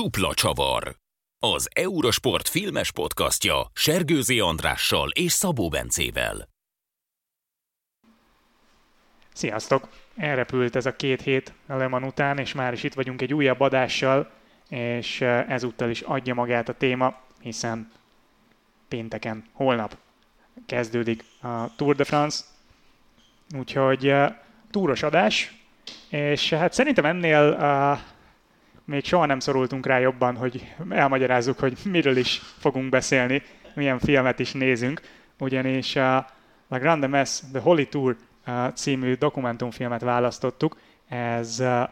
Dupla csavar. Az Eurosport filmes podcastja Sergőzi Andrással és Szabó Bencével. Sziasztok! Elrepült ez a két hét Leman után, és már is itt vagyunk egy újabb adással, és ezúttal is adja magát a téma, hiszen pénteken, holnap kezdődik a Tour de France, úgyhogy túros adás, és hát szerintem ennél uh, még soha nem szorultunk rá jobban, hogy elmagyarázzuk, hogy miről is fogunk beszélni, milyen filmet is nézünk, ugyanis a uh, La Grande Messe, The Holy Tour uh, című dokumentumfilmet választottuk. Ez uh,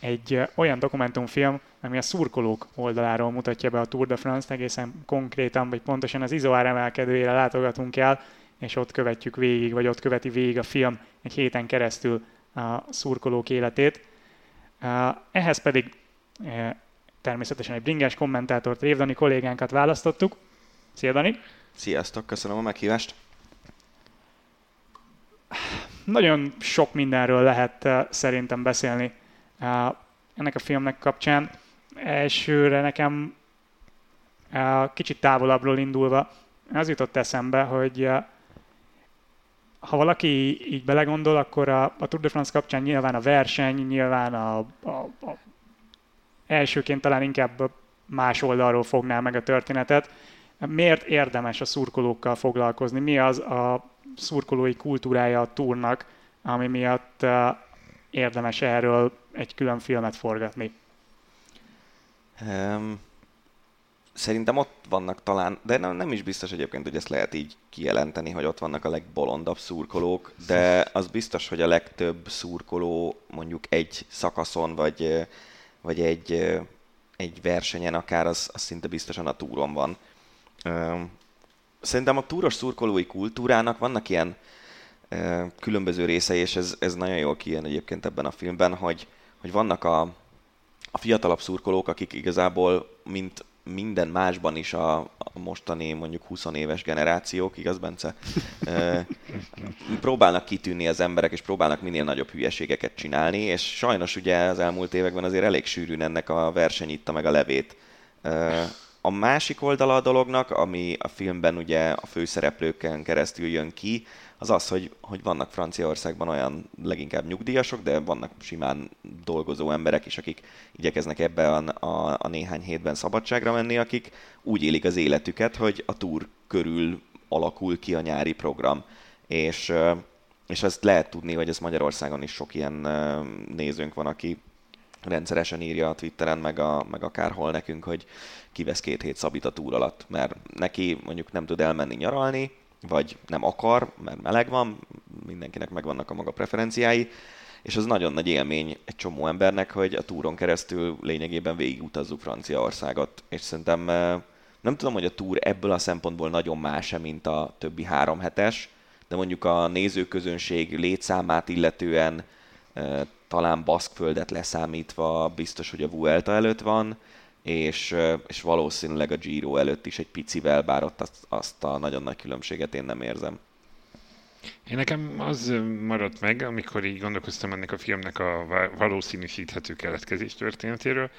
egy olyan dokumentumfilm, ami a szurkolók oldaláról mutatja be a Tour de France-t, egészen konkrétan, vagy pontosan az izoár emelkedőjére látogatunk el, és ott követjük végig, vagy ott követi végig a film egy héten keresztül a szurkolók életét. Ehhez pedig természetesen egy bringás kommentátort, Révdani kollégánkat választottuk. Szia Dani! Sziasztok, köszönöm a meghívást! Nagyon sok mindenről lehet szerintem beszélni ennek a filmnek kapcsán. Elsőre nekem kicsit távolabbról indulva az jutott eszembe, hogy ha valaki így belegondol, akkor a, a Tour de France kapcsán nyilván a verseny, nyilván a, a, a elsőként talán inkább más oldalról fogná meg a történetet. Miért érdemes a szurkolókkal foglalkozni? Mi az a szurkolói kultúrája a túrnak, ami miatt uh, érdemes erről egy külön filmet forgatni? Um, szerintem ott vannak talán, de nem, nem is biztos egyébként, hogy ezt lehet így kijelenteni, hogy ott vannak a legbolondabb szurkolók, de az biztos, hogy a legtöbb szurkoló mondjuk egy szakaszon, vagy, vagy egy, egy versenyen akár, az, az szinte biztosan a túron van. Szerintem a túros szurkolói kultúrának vannak ilyen különböző részei, és ez, ez nagyon jól kijön egyébként ebben a filmben, hogy, hogy vannak a, a fiatalabb szurkolók, akik igazából, mint minden másban is a, a mostani mondjuk 20 éves generációk, igaz Bence? próbálnak kitűnni az emberek, és próbálnak minél nagyobb hülyeségeket csinálni, és sajnos ugye az elmúlt években azért elég sűrűn ennek a verseny itta meg a levét. A másik oldala a dolognak, ami a filmben ugye a főszereplőken keresztül jön ki, az az, hogy, hogy vannak Franciaországban olyan leginkább nyugdíjasok, de vannak simán dolgozó emberek is, akik igyekeznek ebbe a, a, a néhány hétben szabadságra menni, akik úgy élik az életüket, hogy a túr körül alakul ki a nyári program. És, és ezt lehet tudni, hogy ez Magyarországon is sok ilyen nézőnk van, aki rendszeresen írja a Twitteren, meg, a, meg akárhol nekünk, hogy kivesz két hét szabít a túr alatt, mert neki mondjuk nem tud elmenni nyaralni, vagy nem akar, mert meleg van, mindenkinek megvannak a maga preferenciái, és az nagyon nagy élmény egy csomó embernek, hogy a túron keresztül lényegében végigutazzuk Franciaországot, és szerintem eh, nem tudom, hogy a túr ebből a szempontból nagyon más mint a többi három hetes, de mondjuk a nézőközönség létszámát illetően eh, talán Baszkföldet leszámítva biztos, hogy a Vuelta előtt van, és, és valószínűleg a Giro előtt is egy picivel, bár ott azt, azt a nagyon nagy különbséget én nem érzem. Én nekem az maradt meg, amikor így gondolkoztam ennek a filmnek a valószínűsíthető keletkezés történetéről,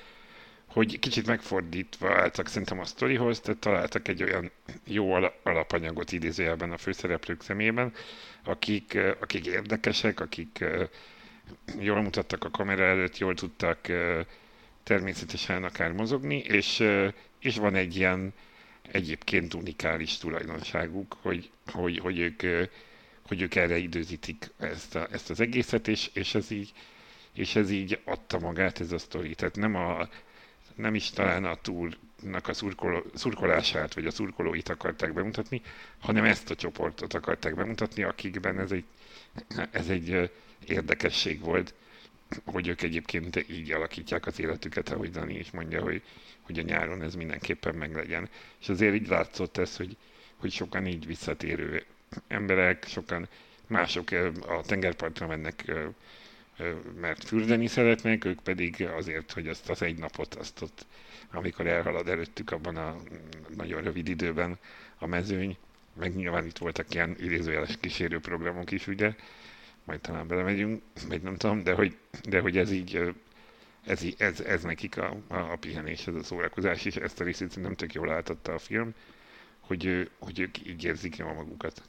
hogy kicsit megfordítva álltak szerintem a sztorihoz, tehát találtak egy olyan jó alapanyagot idézőjelben a főszereplők szemében, akik, akik érdekesek, akik jól mutattak a kamera előtt, jól tudtak természetesen akár mozogni, és, és van egy ilyen egyébként unikális tulajdonságuk, hogy, hogy, hogy, ők, hogy ők erre időzítik ezt, a, ezt az egészet, és, és, ez így, és ez így adta magát ez a sztori. Tehát nem, a, nem is talán a túlnak a szurkoló, szurkolását, vagy a szurkolóit akarták bemutatni, hanem ezt a csoportot akarták bemutatni, akikben ez egy, ez egy érdekesség volt hogy ők egyébként így alakítják az életüket, ahogy Dani is mondja, hogy, hogy a nyáron ez mindenképpen meglegyen. És azért így látszott ez, hogy, hogy sokan így visszatérő emberek, sokan mások a tengerpartra mennek, mert fürdeni szeretnek, ők pedig azért, hogy azt az egy napot, azt ott, amikor elhalad előttük abban a nagyon rövid időben a mezőny, meg nyilván itt voltak ilyen idézőjeles kísérőprogramok is, ugye, majd talán belemegyünk, vagy nem tudom, de hogy, de hogy ez így ez, ez, ez nekik a, a, a pihenés, ez a szórakozás, és ezt a részét nem tök jól átadta a film, hogy, hogy ők így érzik jól magukat.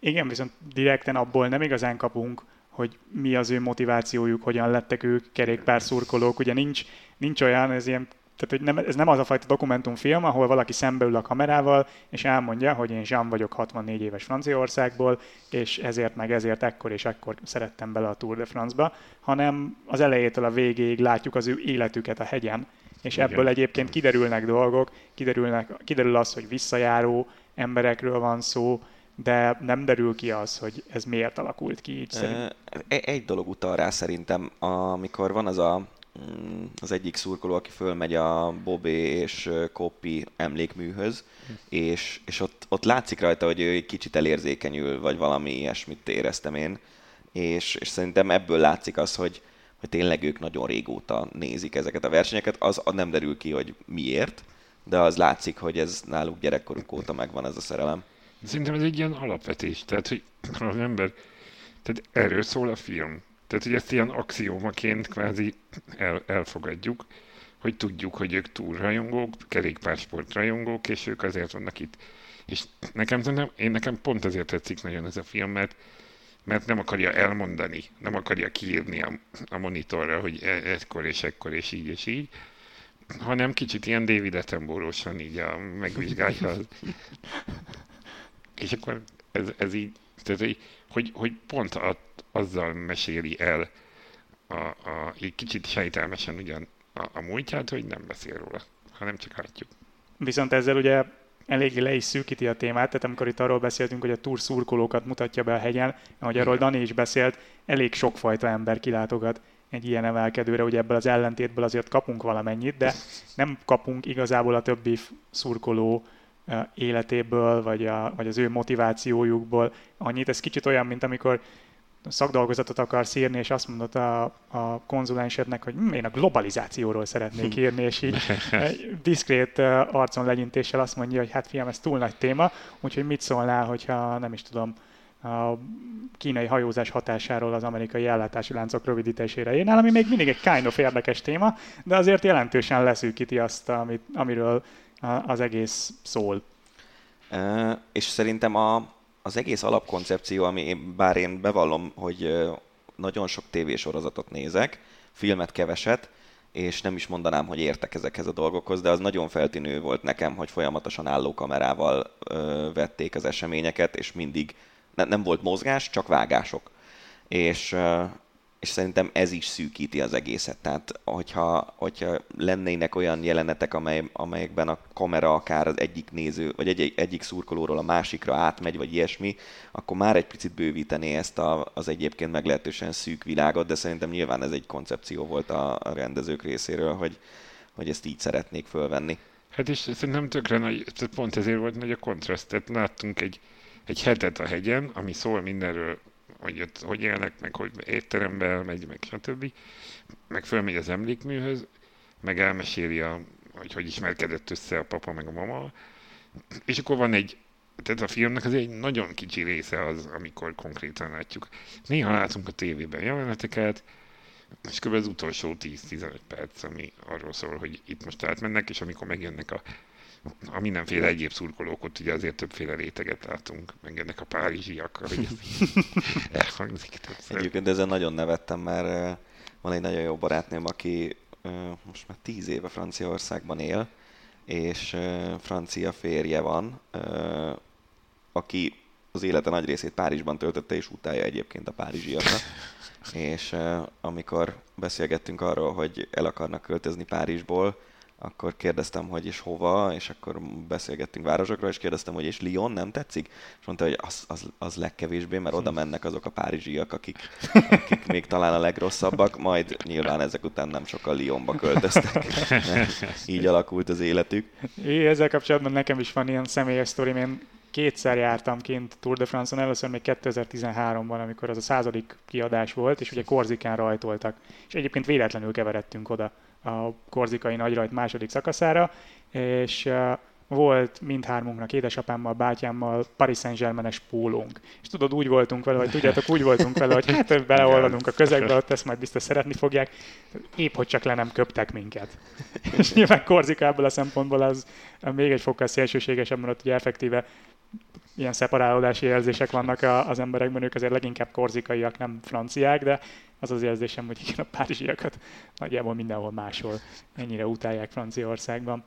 Igen, viszont direkten abból nem igazán kapunk, hogy mi az ő motivációjuk, hogyan lettek ők kerékpár szurkolók. Ugye nincs, nincs olyan, ez ilyen tehát, hogy nem, ez nem az a fajta dokumentumfilm, ahol valaki szembeül a kamerával, és elmondja, hogy én Jean vagyok 64 éves Franciaországból, és ezért meg ezért ekkor és ekkor szerettem bele a Tour de France-ba, hanem az elejétől a végéig látjuk az ő életüket a hegyen, és Igen. ebből egyébként kiderülnek dolgok, kiderülnek, kiderül az, hogy visszajáró emberekről van szó, de nem derül ki az, hogy ez miért alakult ki így szerint. Egy dolog utal rá szerintem, amikor van az a az egyik szurkoló, aki fölmegy a Bobé és Koppi emlékműhöz, és, és ott, ott látszik rajta, hogy ő egy kicsit elérzékenyül, vagy valami ilyesmit éreztem én, és, és szerintem ebből látszik az, hogy, hogy tényleg ők nagyon régóta nézik ezeket a versenyeket, az nem derül ki, hogy miért, de az látszik, hogy ez náluk gyerekkoruk óta megvan ez a szerelem. Szerintem ez egy ilyen alapvetés, tehát hogy az ember, tehát erről szól a film. Tehát, hogy ezt ilyen axiómaként kvázi el, elfogadjuk, hogy tudjuk, hogy ők túlrajongók, kerékpársport rajongók, és ők azért vannak itt. És nekem szerintem, én nekem pont ezért tetszik nagyon ez a film, mert, mert nem akarja elmondani, nem akarja kiírni a, a monitorra, hogy e, ekkor és ekkor és így és így, hanem kicsit ilyen David Attenborough-san így a, megvizsgálja és akkor ez, ez így, tehát, hogy, hogy pont a, azzal meséli el a, a, egy kicsit sejtelmesen ugyan a, a múltját, hogy nem beszél róla, hanem csak látjuk. Viszont ezzel ugye eléggé le is szűkíti a témát, tehát amikor itt arról beszéltünk, hogy a túr szurkolókat mutatja be a hegyen, ahogy arról Dani is beszélt, elég sokfajta ember kilátogat egy ilyen emelkedőre, ugye ebből az ellentétből azért kapunk valamennyit, de nem kapunk igazából a többi szurkoló életéből, vagy, a, vagy az ő motivációjukból annyit. Ez kicsit olyan, mint amikor szakdolgozatot akarsz írni, és azt mondod a, a konzulensednek, hogy hm, én a globalizációról szeretnék írni, és így diszkrét arcon legyintéssel azt mondja, hogy hát fiam, ez túl nagy téma, úgyhogy mit szólnál, hogyha nem is tudom, a kínai hajózás hatásáról az amerikai ellátási láncok rövidítésére írnál, ami még mindig egy kind of érdekes téma, de azért jelentősen leszűkíti azt, amit, amiről az egész szól. E, és szerintem a, az egész alapkoncepció, ami bár én bevallom, hogy nagyon sok tévésorozatot nézek, filmet keveset, és nem is mondanám, hogy értek ezekhez a dolgokhoz, de az nagyon feltűnő volt nekem, hogy folyamatosan álló kamerával ö, vették az eseményeket, és mindig ne, nem volt mozgás, csak vágások. És, ö, és szerintem ez is szűkíti az egészet. Tehát, hogyha, hogyha lennének olyan jelenetek, amely, amelyekben a kamera akár az egyik néző, vagy egy, egyik szurkolóról a másikra átmegy, vagy ilyesmi, akkor már egy picit bővítené ezt a, az egyébként meglehetősen szűk világot, de szerintem nyilván ez egy koncepció volt a, a rendezők részéről, hogy, hogy ezt így szeretnék fölvenni. Hát és szerintem tökre nagy, pont ezért volt nagy a kontraszt. Tehát láttunk egy, egy hetet a hegyen, ami szól mindenről, hogy ott hogy élnek, meg hogy étterembe elmegy, meg stb. Meg fölmegy az emlékműhöz, meg elmeséli, a, hogy hogy ismerkedett össze a papa meg a mama. És akkor van egy, tehát a filmnek az egy nagyon kicsi része az, amikor konkrétan látjuk. Néha látunk a tévében jeleneteket, és kb. az utolsó 10-15 perc, ami arról szól, hogy itt most átmennek, és amikor megjönnek a a mindenféle egyéb szurkolók, ott ugye azért többféle réteget látunk, meg ennek a párizsiak, hogy elhangzik többször. Egyébként ezen nagyon nevettem, mert van egy nagyon jó barátnőm, aki most már tíz éve Franciaországban él, és francia férje van, aki az élete nagy részét Párizsban töltötte, és utálja egyébként a párizsiakat. és amikor beszélgettünk arról, hogy el akarnak költözni Párizsból, akkor kérdeztem, hogy és hova, és akkor beszélgettünk városokról, és kérdeztem, hogy és Lyon nem tetszik? És mondta, hogy az, az, az legkevésbé, mert oda mennek azok a párizsiak, akik, akik még talán a legrosszabbak, majd nyilván ezek után nem sokkal Lyonba költöztek. Így alakult az életük. É, ezzel kapcsolatban nekem is van ilyen személyes sztorim. Én kétszer jártam kint Tour de France-on, először még 2013-ban, amikor az a századik kiadás volt, és ugye Korzikán rajtoltak. És egyébként véletlenül keveredtünk oda a korzikai nagyrajt második szakaszára, és volt mindhármunknak, édesapámmal, bátyámmal Paris Saint-Germain-es pólónk. És tudod, úgy voltunk vele, vagy tudjátok, úgy voltunk vele, hogy hát beleolladunk a közegbe, ott ezt majd biztos szeretni fogják, épp hogy csak le nem köptek minket. És nyilván Korzikából a szempontból az még egy fokkal szélsőségesebb, mert ugye effektíve ilyen szeparálódási érzések vannak az emberekben, ők azért leginkább korzikaiak, nem franciák, de az az érzésem, hogy igen, a párizsiakat nagyjából mindenhol máshol ennyire utálják Franciaországban.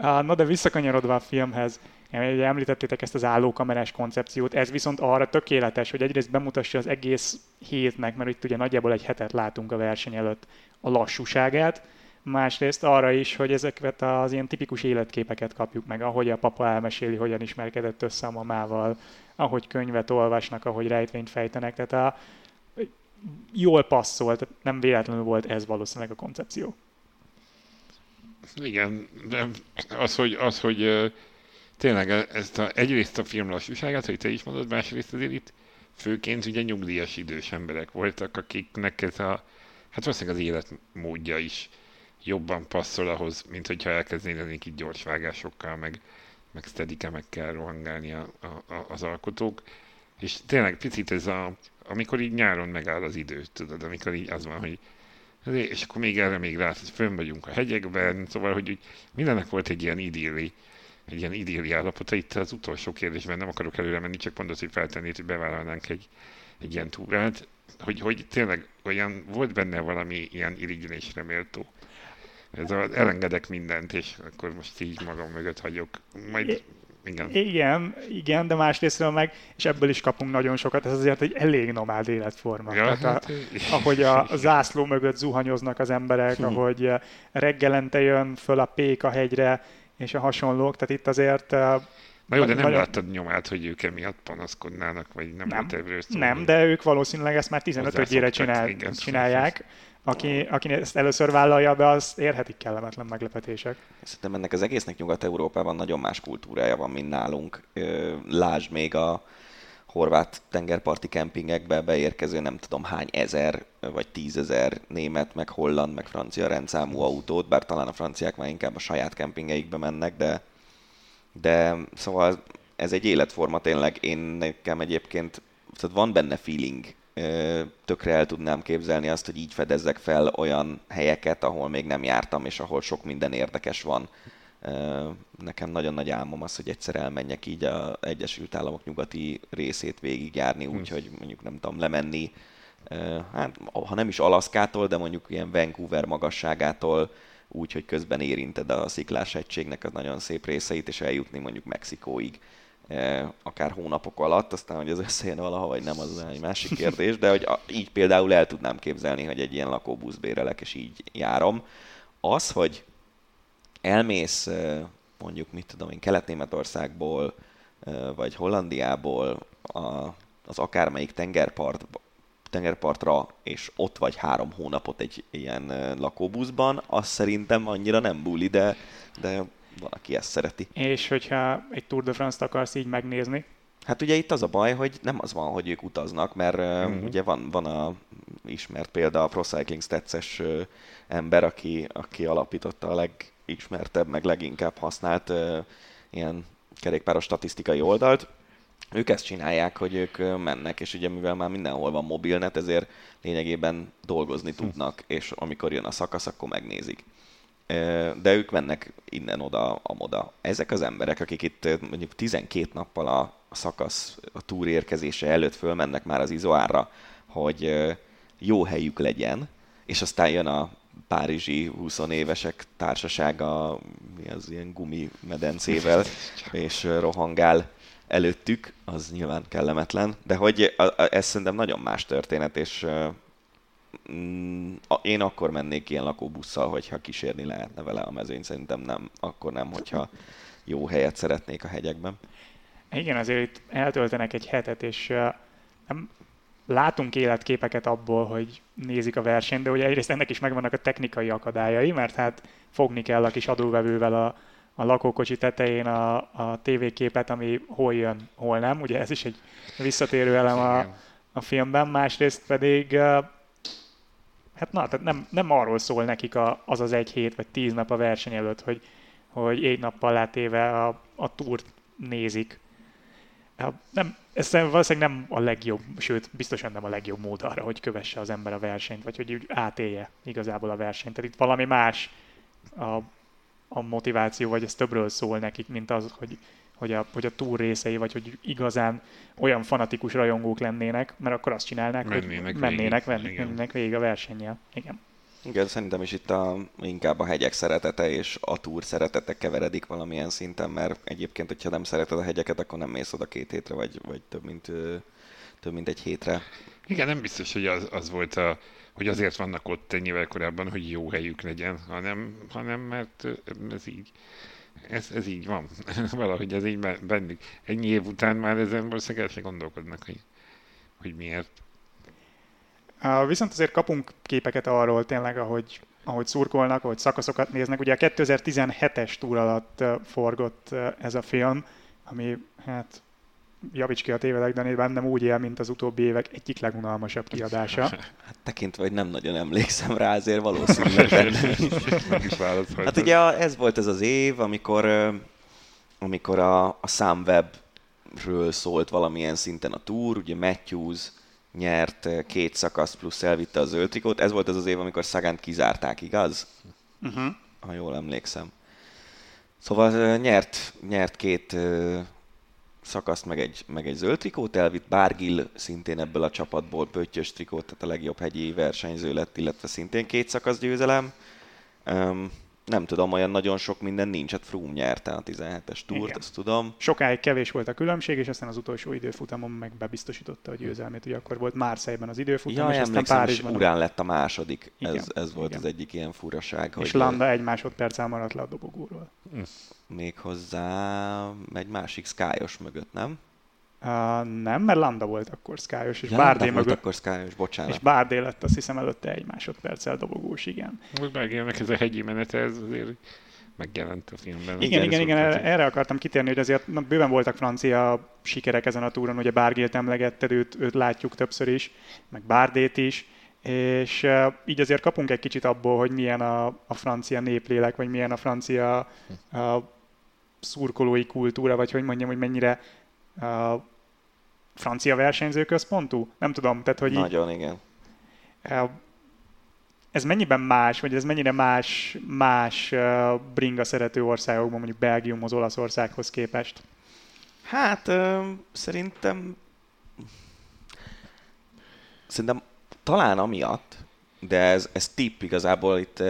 Na de visszakanyarodva a filmhez, említettétek ezt az állókamerás koncepciót, ez viszont arra tökéletes, hogy egyrészt bemutassa az egész hétnek, mert itt ugye nagyjából egy hetet látunk a verseny előtt a lassúságát, másrészt arra is, hogy ezeket az ilyen tipikus életképeket kapjuk meg, ahogy a papa elmeséli, hogyan ismerkedett össze a mamával, ahogy könyvet olvasnak, ahogy rejtvényt fejtenek, tehát a, jól passzolt, nem véletlenül volt ez valószínűleg a koncepció. Igen, de az, hogy, az, hogy tényleg ezt a, egyrészt a film lassúságát, hogy te is mondod, másrészt azért itt főként ugye nyugdíjas idős emberek voltak, akiknek ez a, hát valószínűleg az életmódja is jobban passzol ahhoz, mint hogyha elkezdenének itt gyors vágásokkal, meg, meg steadicamekkel rohangálni a, a, a, az alkotók. És tényleg picit ez a, amikor így nyáron megáll az idő, tudod, amikor így az van, hogy és akkor még erre még rá, hogy fönn vagyunk a hegyekben, szóval, hogy úgy mindennek volt egy ilyen idilli, egy ilyen idilli állapota. Itt az utolsó kérdésben nem akarok előre menni, csak mondod, hogy feltennéd, hogy bevállalnánk egy, egy ilyen túrát, hogy, hogy tényleg olyan, volt benne valami ilyen irigyelésre méltó. Ez az elengedek mindent, és akkor most így magam mögött hagyok. Majd igen. Igen, igen, de másrésztről meg, és ebből is kapunk nagyon sokat, ez azért egy elég nomád életforma. Ja, Tehát hát, a, ahogy a zászló mögött zuhanyoznak az emberek, hm. ahogy eh, reggelente jön föl a pék a hegyre, és a hasonlók, tehát itt azért eh, Na jó, de nem nagyon... láttad nyomát, hogy ők emiatt panaszkodnának, vagy nem, nem Nem, de ők valószínűleg ezt már 15 csinál, igen, csinálják aki, aki ezt először vállalja be, az érhetik kellemetlen meglepetések. Szerintem ennek az egésznek Nyugat-Európában nagyon más kultúrája van, mint nálunk. Lásd még a horvát tengerparti kempingekbe beérkező nem tudom hány ezer vagy tízezer német, meg holland, meg francia rendszámú autót, bár talán a franciák már inkább a saját kempingeikbe mennek, de, de szóval ez egy életforma tényleg. Én nekem egyébként, tehát van benne feeling tökre el tudnám képzelni azt, hogy így fedezzek fel olyan helyeket, ahol még nem jártam, és ahol sok minden érdekes van. Nekem nagyon nagy álmom az, hogy egyszer elmenjek így az Egyesült Államok nyugati részét végigjárni, hm. úgyhogy mondjuk nem tudom, lemenni, hát ha nem is Alaszkától, de mondjuk ilyen Vancouver magasságától, úgy, hogy közben érinted a sziklás egységnek a nagyon szép részeit, és eljutni mondjuk Mexikóig akár hónapok alatt, aztán hogy ez összejön valaha, vagy nem, az egy másik kérdés, de hogy így például el tudnám képzelni, hogy egy ilyen lakóbusz bérelek, és így járom. Az, hogy elmész e, mondjuk, mit tudom én, Kelet-Németországból, e, vagy Hollandiából a, az akármelyik tengerpart, tengerpartra, és ott vagy három hónapot egy ilyen lakóbuszban, az szerintem annyira nem buli, de, de van, aki ezt szereti. És hogyha egy Tour de France-t akarsz így megnézni? Hát ugye itt az a baj, hogy nem az van, hogy ők utaznak, mert uh-huh. ugye van, van a ismert példa a Pro Cycling Stats-es ember, aki, aki alapította a legismertebb, meg leginkább használt uh, ilyen kerékpáros statisztikai oldalt. Ők ezt csinálják, hogy ők mennek, és ugye mivel már mindenhol van mobilnet, ezért lényegében dolgozni tudnak, és amikor jön a szakasz, akkor megnézik de ők mennek innen-oda, amoda. Ezek az emberek, akik itt mondjuk 12 nappal a, szakasz, a túr érkezése előtt fölmennek már az izoárra, hogy jó helyük legyen, és aztán jön a párizsi 20 évesek társasága mi az ilyen gumimedencével, és rohangál előttük, az nyilván kellemetlen, de hogy ez szerintem nagyon más történet, és Mm, én akkor mennék ilyen lakóbusszal, hogyha kísérni lehetne vele a mezőny, szerintem nem, akkor nem, hogyha jó helyet szeretnék a hegyekben. Igen, azért itt eltöltenek egy hetet, és nem, látunk életképeket abból, hogy nézik a versenyt, de ugye egyrészt ennek is megvannak a technikai akadályai, mert hát fogni kell a kis adóvevővel a, a lakókocsi tetején a, a tévéképet, ami hol jön, hol nem. Ugye ez is egy visszatérő elem a, a filmben, másrészt pedig hát na, tehát nem, nem arról szól nekik a, az az egy hét vagy tíz nap a verseny előtt, hogy hogy egy nappal látéve a, a túrt nézik. Nem, ez valószínűleg nem a legjobb, sőt, biztosan nem a legjobb mód arra, hogy kövesse az ember a versenyt, vagy hogy úgy átélje igazából a versenyt. Tehát itt valami más a, a motiváció, vagy ez többről szól nekik, mint az, hogy, hogy a, hogy a túr részei, vagy hogy igazán olyan fanatikus rajongók lennének, mert akkor azt csinálnák, mennének hogy mennének, végig. mennének, mennének végig a versennyel. Igen. Igen, szerintem is itt a, inkább a hegyek szeretete és a túr szeretete keveredik valamilyen szinten, mert egyébként, hogyha nem szereted a hegyeket, akkor nem mész oda két hétre, vagy, vagy több, mint, több mint egy hétre. Igen, nem biztos, hogy az, az volt a, hogy azért vannak ott ennyivel korábban, hogy jó helyük legyen, hanem, hanem mert ez így, ez, ez így van. Valahogy ez így bennük. Ennyi év után már ezen valószínűleg el se gondolkodnak, hogy, hogy miért. Viszont azért kapunk képeket arról tényleg, ahogy, ahogy szurkolnak, ahogy szakaszokat néznek. Ugye a 2017-es túr alatt forgott ez a film, ami hát javíts ki a tévedek, de bennem úgy él, mint az utóbbi évek egyik legunalmasabb kiadása. Hát tekintve, hogy nem nagyon emlékszem rá, azért valószínűleg bennem is. Hát ugye ez volt ez az év, amikor, amikor a, a Sunweb-ről szólt valamilyen szinten a túr, ugye Matthews nyert két szakasz plusz elvitte a zöld trikót. Ez volt az az év, amikor Szagant kizárták, igaz? Uh-huh. Ha jól emlékszem. Szóval nyert, nyert két szakaszt, meg egy, meg egy zöld trikót elvitt. Bárgil szintén ebből a csapatból pöttyös trikót, tehát a legjobb hegyi versenyző lett, illetve szintén két szakasz győzelem. Um, nem tudom, olyan nagyon sok minden nincs. Hát Froome nyerte a 17-es túrt, azt tudom. Sokáig kevés volt a különbség, és aztán az utolsó időfutamon meg bebiztosította a győzelmét. Ugye akkor volt Márszájban az időfutam, ja, és aztán Párizsban. urán lett a második. Igen, ez, ez volt igen. az egyik ilyen furaság. És hogy Landa egy másodperccel maradt le a dobogóról. Hm. Még hozzá egy másik skyos mögött, nem? Uh, nem, mert Landa volt akkor Skyos, és ja, Bárdé mögött. akkor Skyos, bocsánat. És Bárdé lett azt hiszem előtte egy másodperccel dobogós, igen. Most megjelnek ez a hegyi menet, ez azért megjelent a filmben. Igen, igen, igen, erre, erre akartam kitérni, hogy azért na, bőven voltak francia sikerek ezen a túron, ugye Bárgélt emlegetted, őt, őt látjuk többször is, meg Bárdét is, és uh, így azért kapunk egy kicsit abból, hogy milyen a, a francia néplélek, vagy milyen a francia uh, szurkolói kultúra, vagy hogy mondjam, hogy mennyire uh, francia versenyzőközpontú? Nem tudom, tehát hogy Nagyon, így, igen. Uh, ez mennyiben más, vagy ez mennyire más, más uh, bringa szerető országokban, mondjuk Belgiumhoz, Olaszországhoz képest? Hát uh, szerintem szerintem talán amiatt, de ez, ez tipp igazából itt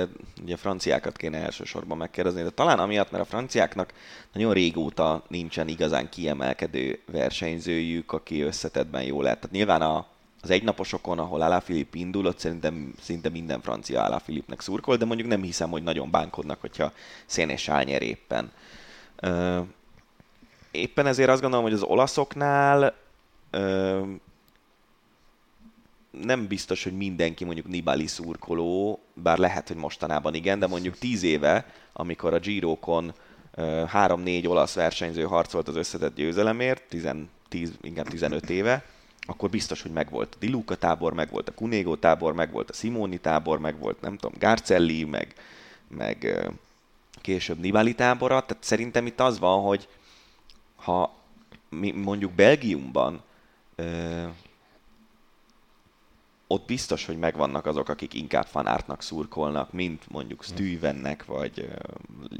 ugye a franciákat kéne elsősorban megkérdezni, de talán amiatt, mert a franciáknak nagyon régóta nincsen igazán kiemelkedő versenyzőjük, aki összetettben jó lehet. Tehát nyilván a, az egynaposokon, ahol Alaphilippe indul, ott szerintem szinte minden francia Alaphilippe-nek szurkol, de mondjuk nem hiszem, hogy nagyon bánkodnak, hogyha Szén és Sál nyer éppen. Éppen ezért azt gondolom, hogy az olaszoknál nem biztos, hogy mindenki mondjuk Nibali szurkoló, bár lehet, hogy mostanában igen, de mondjuk tíz éve, amikor a Girokon három-négy olasz versenyző harcolt az összetett győzelemért, 10, 10, inkább 15 éve, akkor biztos, hogy megvolt a Diluca tábor, megvolt a Cunego tábor, megvolt a Simoni tábor, megvolt nem tudom, Garcelli, meg, meg később Nibali tábora. Tehát szerintem itt az van, hogy ha mi mondjuk Belgiumban ott biztos, hogy megvannak azok, akik inkább fanártnak szurkolnak, mint mondjuk Stüvennek, vagy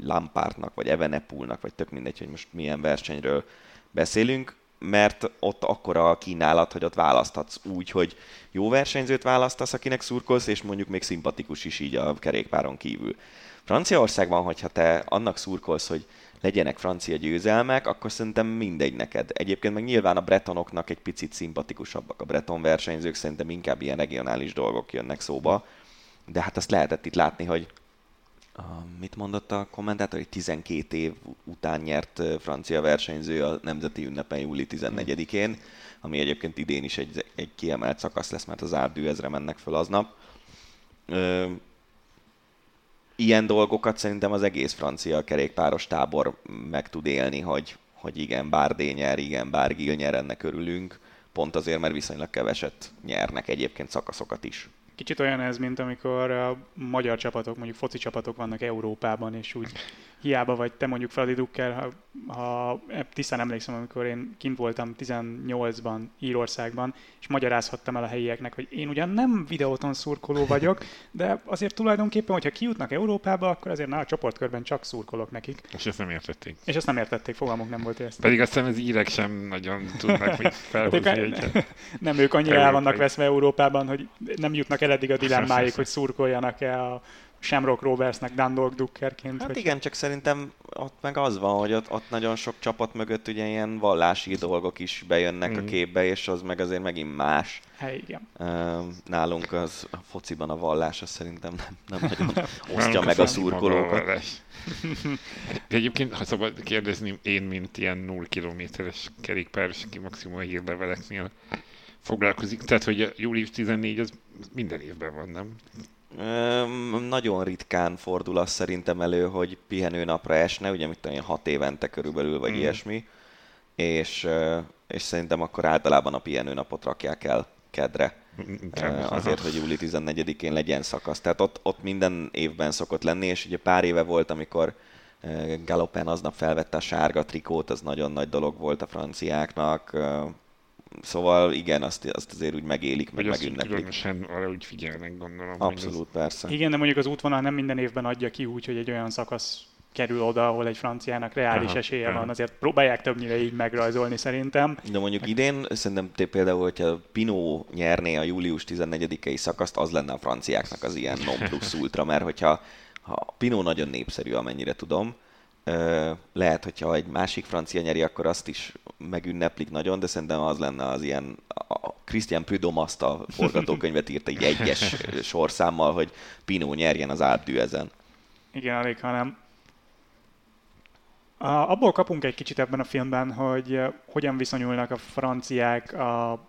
Lampártnak, vagy Evenepulnak, vagy tök mindegy, hogy most milyen versenyről beszélünk, mert ott akkora a kínálat, hogy ott választhatsz úgy, hogy jó versenyzőt választasz, akinek szurkolsz, és mondjuk még szimpatikus is így a kerékpáron kívül. Franciaországban, hogyha te annak szurkolsz, hogy legyenek francia győzelmek, akkor szerintem mindegy neked. Egyébként meg nyilván a bretonoknak egy picit szimpatikusabbak a breton versenyzők, szerintem inkább ilyen regionális dolgok jönnek szóba. De hát azt lehetett itt látni, hogy uh, mit mondott a kommentátor, hogy 12 év után nyert francia versenyző a Nemzeti Ünnepen júli 14-én, ami egyébként idén is egy, egy kiemelt szakasz lesz, mert az árdű ezre mennek föl aznap. Ilyen dolgokat szerintem az egész francia kerékpáros tábor meg tud élni, hogy, hogy igen, bár D nyer, igen, bár Gil nyer, ennek örülünk, pont azért, mert viszonylag keveset nyernek egyébként szakaszokat is. Kicsit olyan ez, mint amikor a magyar csapatok, mondjuk foci csapatok vannak Európában, és úgy hiába vagy te mondjuk Fradi Dukker, ha, ha tisztán emlékszem, amikor én kint voltam 18-ban Írországban, és magyarázhattam el a helyieknek, hogy én ugyan nem videóton szurkoló vagyok, de azért tulajdonképpen, hogyha kijutnak Európába, akkor azért na, a csoportkörben csak szurkolok nekik. És ezt nem értették. És ezt nem értették, fogalmuk nem volt ezt. Pedig aztán az írek sem nagyon tudnak mit felhozni egy... Nem, ők annyira el vannak veszve Európában, hogy nem jutnak el eddig a dilemmáig, hogy szurkoljanak-e a Shamrock Roversnek Dundalk Duckerként. Hát hogy... igen, csak szerintem ott meg az van, hogy ott, ott nagyon sok csapat mögött ugye ilyen vallási dolgok is bejönnek mm. a képbe, és az meg azért megint más. Hát igen. Nálunk az a fociban a vallás, az szerintem nem, nem nagyon osztja meg a szurkolókat. De egyébként, ha szabad kérdezni, én, mint ilyen 0 kilométeres kerékpáros, aki maximum a hírleveleknél foglalkozik, tehát hogy a július 14 az minden évben van, nem? nagyon ritkán fordul az szerintem elő, hogy pihenőnapra esne, ugye mit tudom, hat évente körülbelül, vagy mm. ilyesmi, és, és szerintem akkor általában a pihenőnapot rakják el kedre. Mm, azért, hogy júli 14-én legyen szakasz. Tehát ott, ott minden évben szokott lenni, és ugye pár éve volt, amikor Galopen aznap felvette a sárga trikót, az nagyon nagy dolog volt a franciáknak. Szóval igen, azt, azt azért úgy megélik, meg megünneplik. különösen arra úgy figyelnek, gondolom. Abszolút, ez... persze. Igen, de mondjuk az útvonal nem minden évben adja ki úgy, hogy egy olyan szakasz kerül oda, ahol egy franciának reális aha, esélye aha. van. Azért próbálják többnyire így megrajzolni szerintem. De mondjuk idén szerintem te például, hogyha Pino nyerné a július 14-i szakaszt, az lenne a franciáknak az ilyen non plus ultra, mert hogyha ha Pino nagyon népszerű, amennyire tudom, lehet, hogyha egy másik francia nyeri, akkor azt is megünneplik nagyon, de szerintem az lenne az ilyen, a Christian Prudhomme azt a forgatókönyvet írta egy egyes sorszámmal, hogy Pino nyerjen az Alpdű ezen. Igen, alig, hanem abból kapunk egy kicsit ebben a filmben, hogy hogyan viszonyulnak a franciák a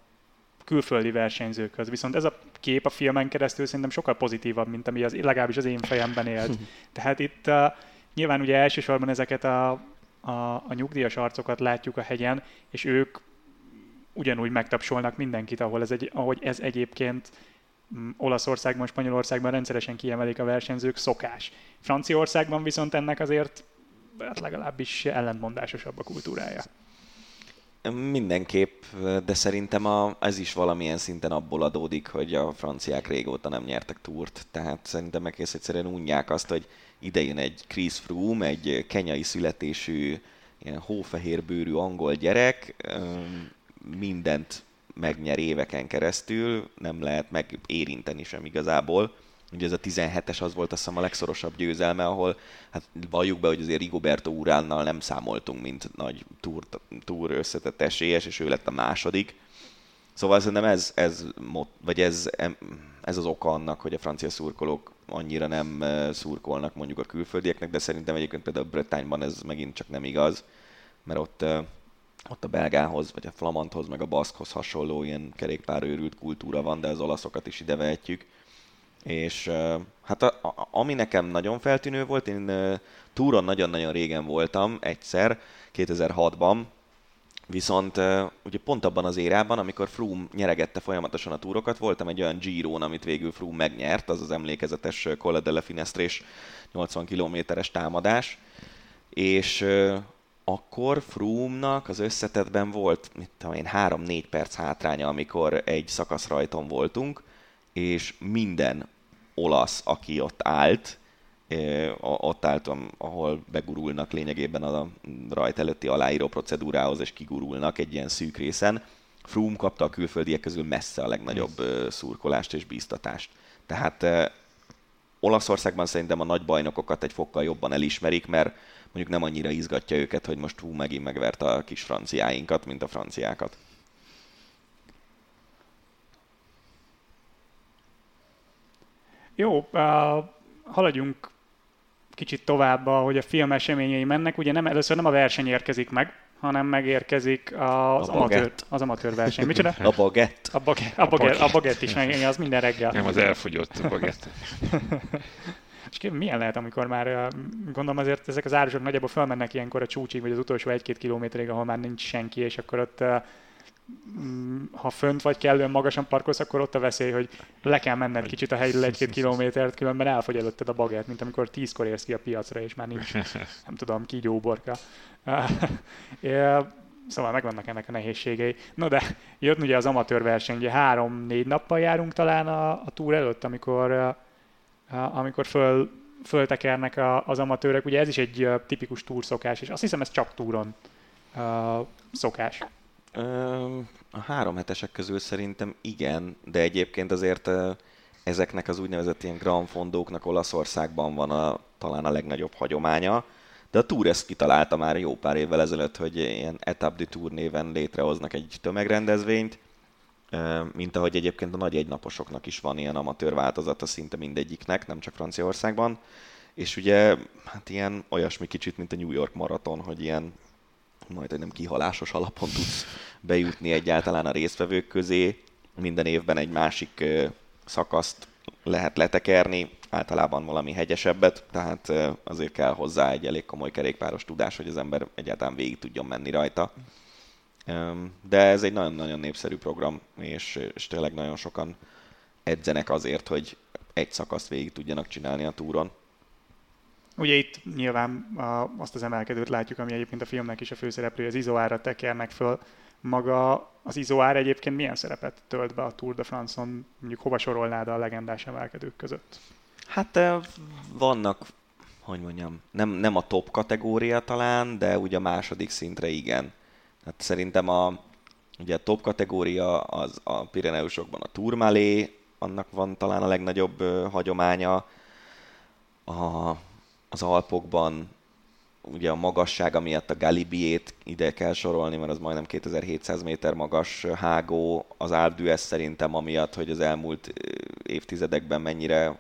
külföldi versenyzőkhöz. Viszont ez a kép a filmen keresztül szerintem sokkal pozitívabb, mint ami az, legalábbis az én fejemben élt. Tehát itt uh, Nyilván ugye elsősorban ezeket a, a, a nyugdíjas arcokat látjuk a hegyen, és ők ugyanúgy megtapsolnak mindenkit, ahol ez egy, ahogy ez egyébként mm, Olaszországban, Spanyolországban rendszeresen kiemelik a versenyzők, szokás. Franciaországban viszont ennek azért hát legalábbis ellentmondásosabb a kultúrája. Mindenképp, de szerintem a, ez is valamilyen szinten abból adódik, hogy a franciák régóta nem nyertek túrt. Tehát szerintem egész egyszerűen unják azt, hogy idejön egy Chris Froome, egy kenyai születésű, ilyen hófehérbőrű angol gyerek, mindent megnyer éveken keresztül, nem lehet megérinteni sem igazából. Ugye ez a 17-es az volt azt hiszem a legszorosabb győzelme, ahol hát valljuk be, hogy azért Rigoberto Uránnal nem számoltunk, mint nagy túr, túr összetett esélyes, és ő lett a második. Szóval szerintem ez, ez, vagy ez, ez az oka annak, hogy a francia szurkolók annyira nem szurkolnak mondjuk a külföldieknek, de szerintem egyébként például Bretányban ez megint csak nem igaz, mert ott, ott a belgához, vagy a flamandhoz, meg a baszkhoz hasonló ilyen kerékpárőrült kultúra van, de az olaszokat is ide vehetjük. És hát a, a, ami nekem nagyon feltűnő volt, én túron nagyon-nagyon régen voltam egyszer, 2006-ban, Viszont ugye pont abban az érában, amikor Froome nyeregette folyamatosan a túrokat, voltam egy olyan giro amit végül Froome megnyert, az az emlékezetes Colla della Finestrés 80 kilométeres támadás, és akkor Froome-nak az összetetben volt, mit tudom én, 3-4 perc hátránya, amikor egy szakaszrajton voltunk, és minden olasz, aki ott állt, ott álltam, ahol begurulnak lényegében a rajt előtti aláíró procedúrához, és kigurulnak egy ilyen szűk részen. Froome kapta a külföldiek közül messze a legnagyobb szurkolást és bíztatást. Tehát Olaszországban szerintem a nagy bajnokokat egy fokkal jobban elismerik, mert mondjuk nem annyira izgatja őket, hogy most hú, megint megvert a kis franciáinkat, mint a franciákat. Jó, uh, haladjunk kicsit tovább, hogy a film eseményei mennek. Ugye nem, először nem a verseny érkezik meg, hanem megérkezik az, a amatőr, az amatőr verseny. Micsoda? A bagett. A, bagett, a, bagett, a bagett is meg, az minden reggel. Nem, az elfogyott a bagett. És milyen lehet, amikor már, gondolom azért ezek az árusok nagyjából felmennek ilyenkor a csúcsig, vagy az utolsó egy-két kilométerig, ahol már nincs senki, és akkor ott ha fönt vagy kellően magasan parkolsz, akkor ott a veszély, hogy le kell menned kicsit a helyről egy-két kilométert, különben elfogy előtted a bagert, mint amikor tízkor érsz ki a piacra, és már nincs, nem tudom, kígyóborka. Szóval megvannak ennek a nehézségei. No de jött ugye az amatőr verseny, ugye három-négy nappal járunk talán a, a túr előtt, amikor, amikor föl, föltekernek a, az amatőrek. Ugye ez is egy tipikus túrszokás, és azt hiszem ez csak túron szokás. A három hetesek közül szerintem igen, de egyébként azért ezeknek az úgynevezett ilyen Grand Fondóknak Olaszországban van a, talán a legnagyobb hagyománya. De a Tour ezt kitalálta már jó pár évvel ezelőtt, hogy ilyen Etap de Tour néven létrehoznak egy tömegrendezvényt, mint ahogy egyébként a nagy egynaposoknak is van ilyen amatőr változata szinte mindegyiknek, nem csak Franciaországban. És ugye, hát ilyen olyasmi kicsit, mint a New York maraton, hogy ilyen majd, nem kihalásos alapon tudsz bejutni egyáltalán a résztvevők közé. Minden évben egy másik szakaszt lehet letekerni, általában valami hegyesebbet, tehát azért kell hozzá egy elég komoly kerékpáros tudás, hogy az ember egyáltalán végig tudjon menni rajta. De ez egy nagyon-nagyon népszerű program, és, és tényleg nagyon sokan edzenek azért, hogy egy szakaszt végig tudjanak csinálni a túron. Ugye itt nyilván azt az emelkedőt látjuk, ami egyébként a filmnek is a főszereplő, az izoára tekernek föl. Maga az izoár egyébként milyen szerepet tölt be a Tour de France-on, mondjuk hova sorolnád a legendás emelkedők között? Hát vannak, hogy mondjam, nem, nem a top kategória talán, de ugye a második szintre igen. Hát szerintem a, ugye a top kategória az a Pireneusokban a Tourmalé, annak van talán a legnagyobb ö, hagyománya. A, az Alpokban ugye a magassága miatt a Galibiét ide kell sorolni, mert az majdnem 2700 méter magas hágó, az Alpe szerintem amiatt, hogy az elmúlt évtizedekben mennyire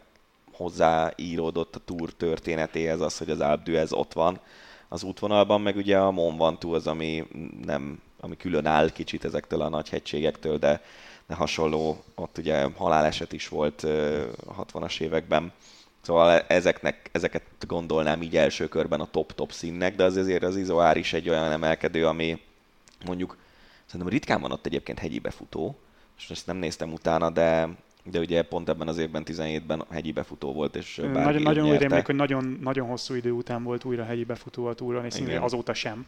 hozzáíródott a túr történetéhez az, hogy az Alpe ott van az útvonalban, meg ugye a Mont Ventoux az, ami nem, ami külön áll kicsit ezektől a nagy hegységektől, de, de hasonló, ott ugye haláleset is volt a 60-as években. Szóval ezeknek, ezeket gondolnám így első körben a top-top színnek, de az azért az Izoár is egy olyan emelkedő, ami mondjuk szerintem ritkán van ott egyébként hegyi befutó, és ezt nem néztem utána, de de ugye pont ebben az évben, 17-ben hegyi befutó volt, és Nagyon, nagyon úgy rémlik, hogy nagyon, nagyon hosszú idő után volt újra hegyi befutó a túron, és szintén azóta sem.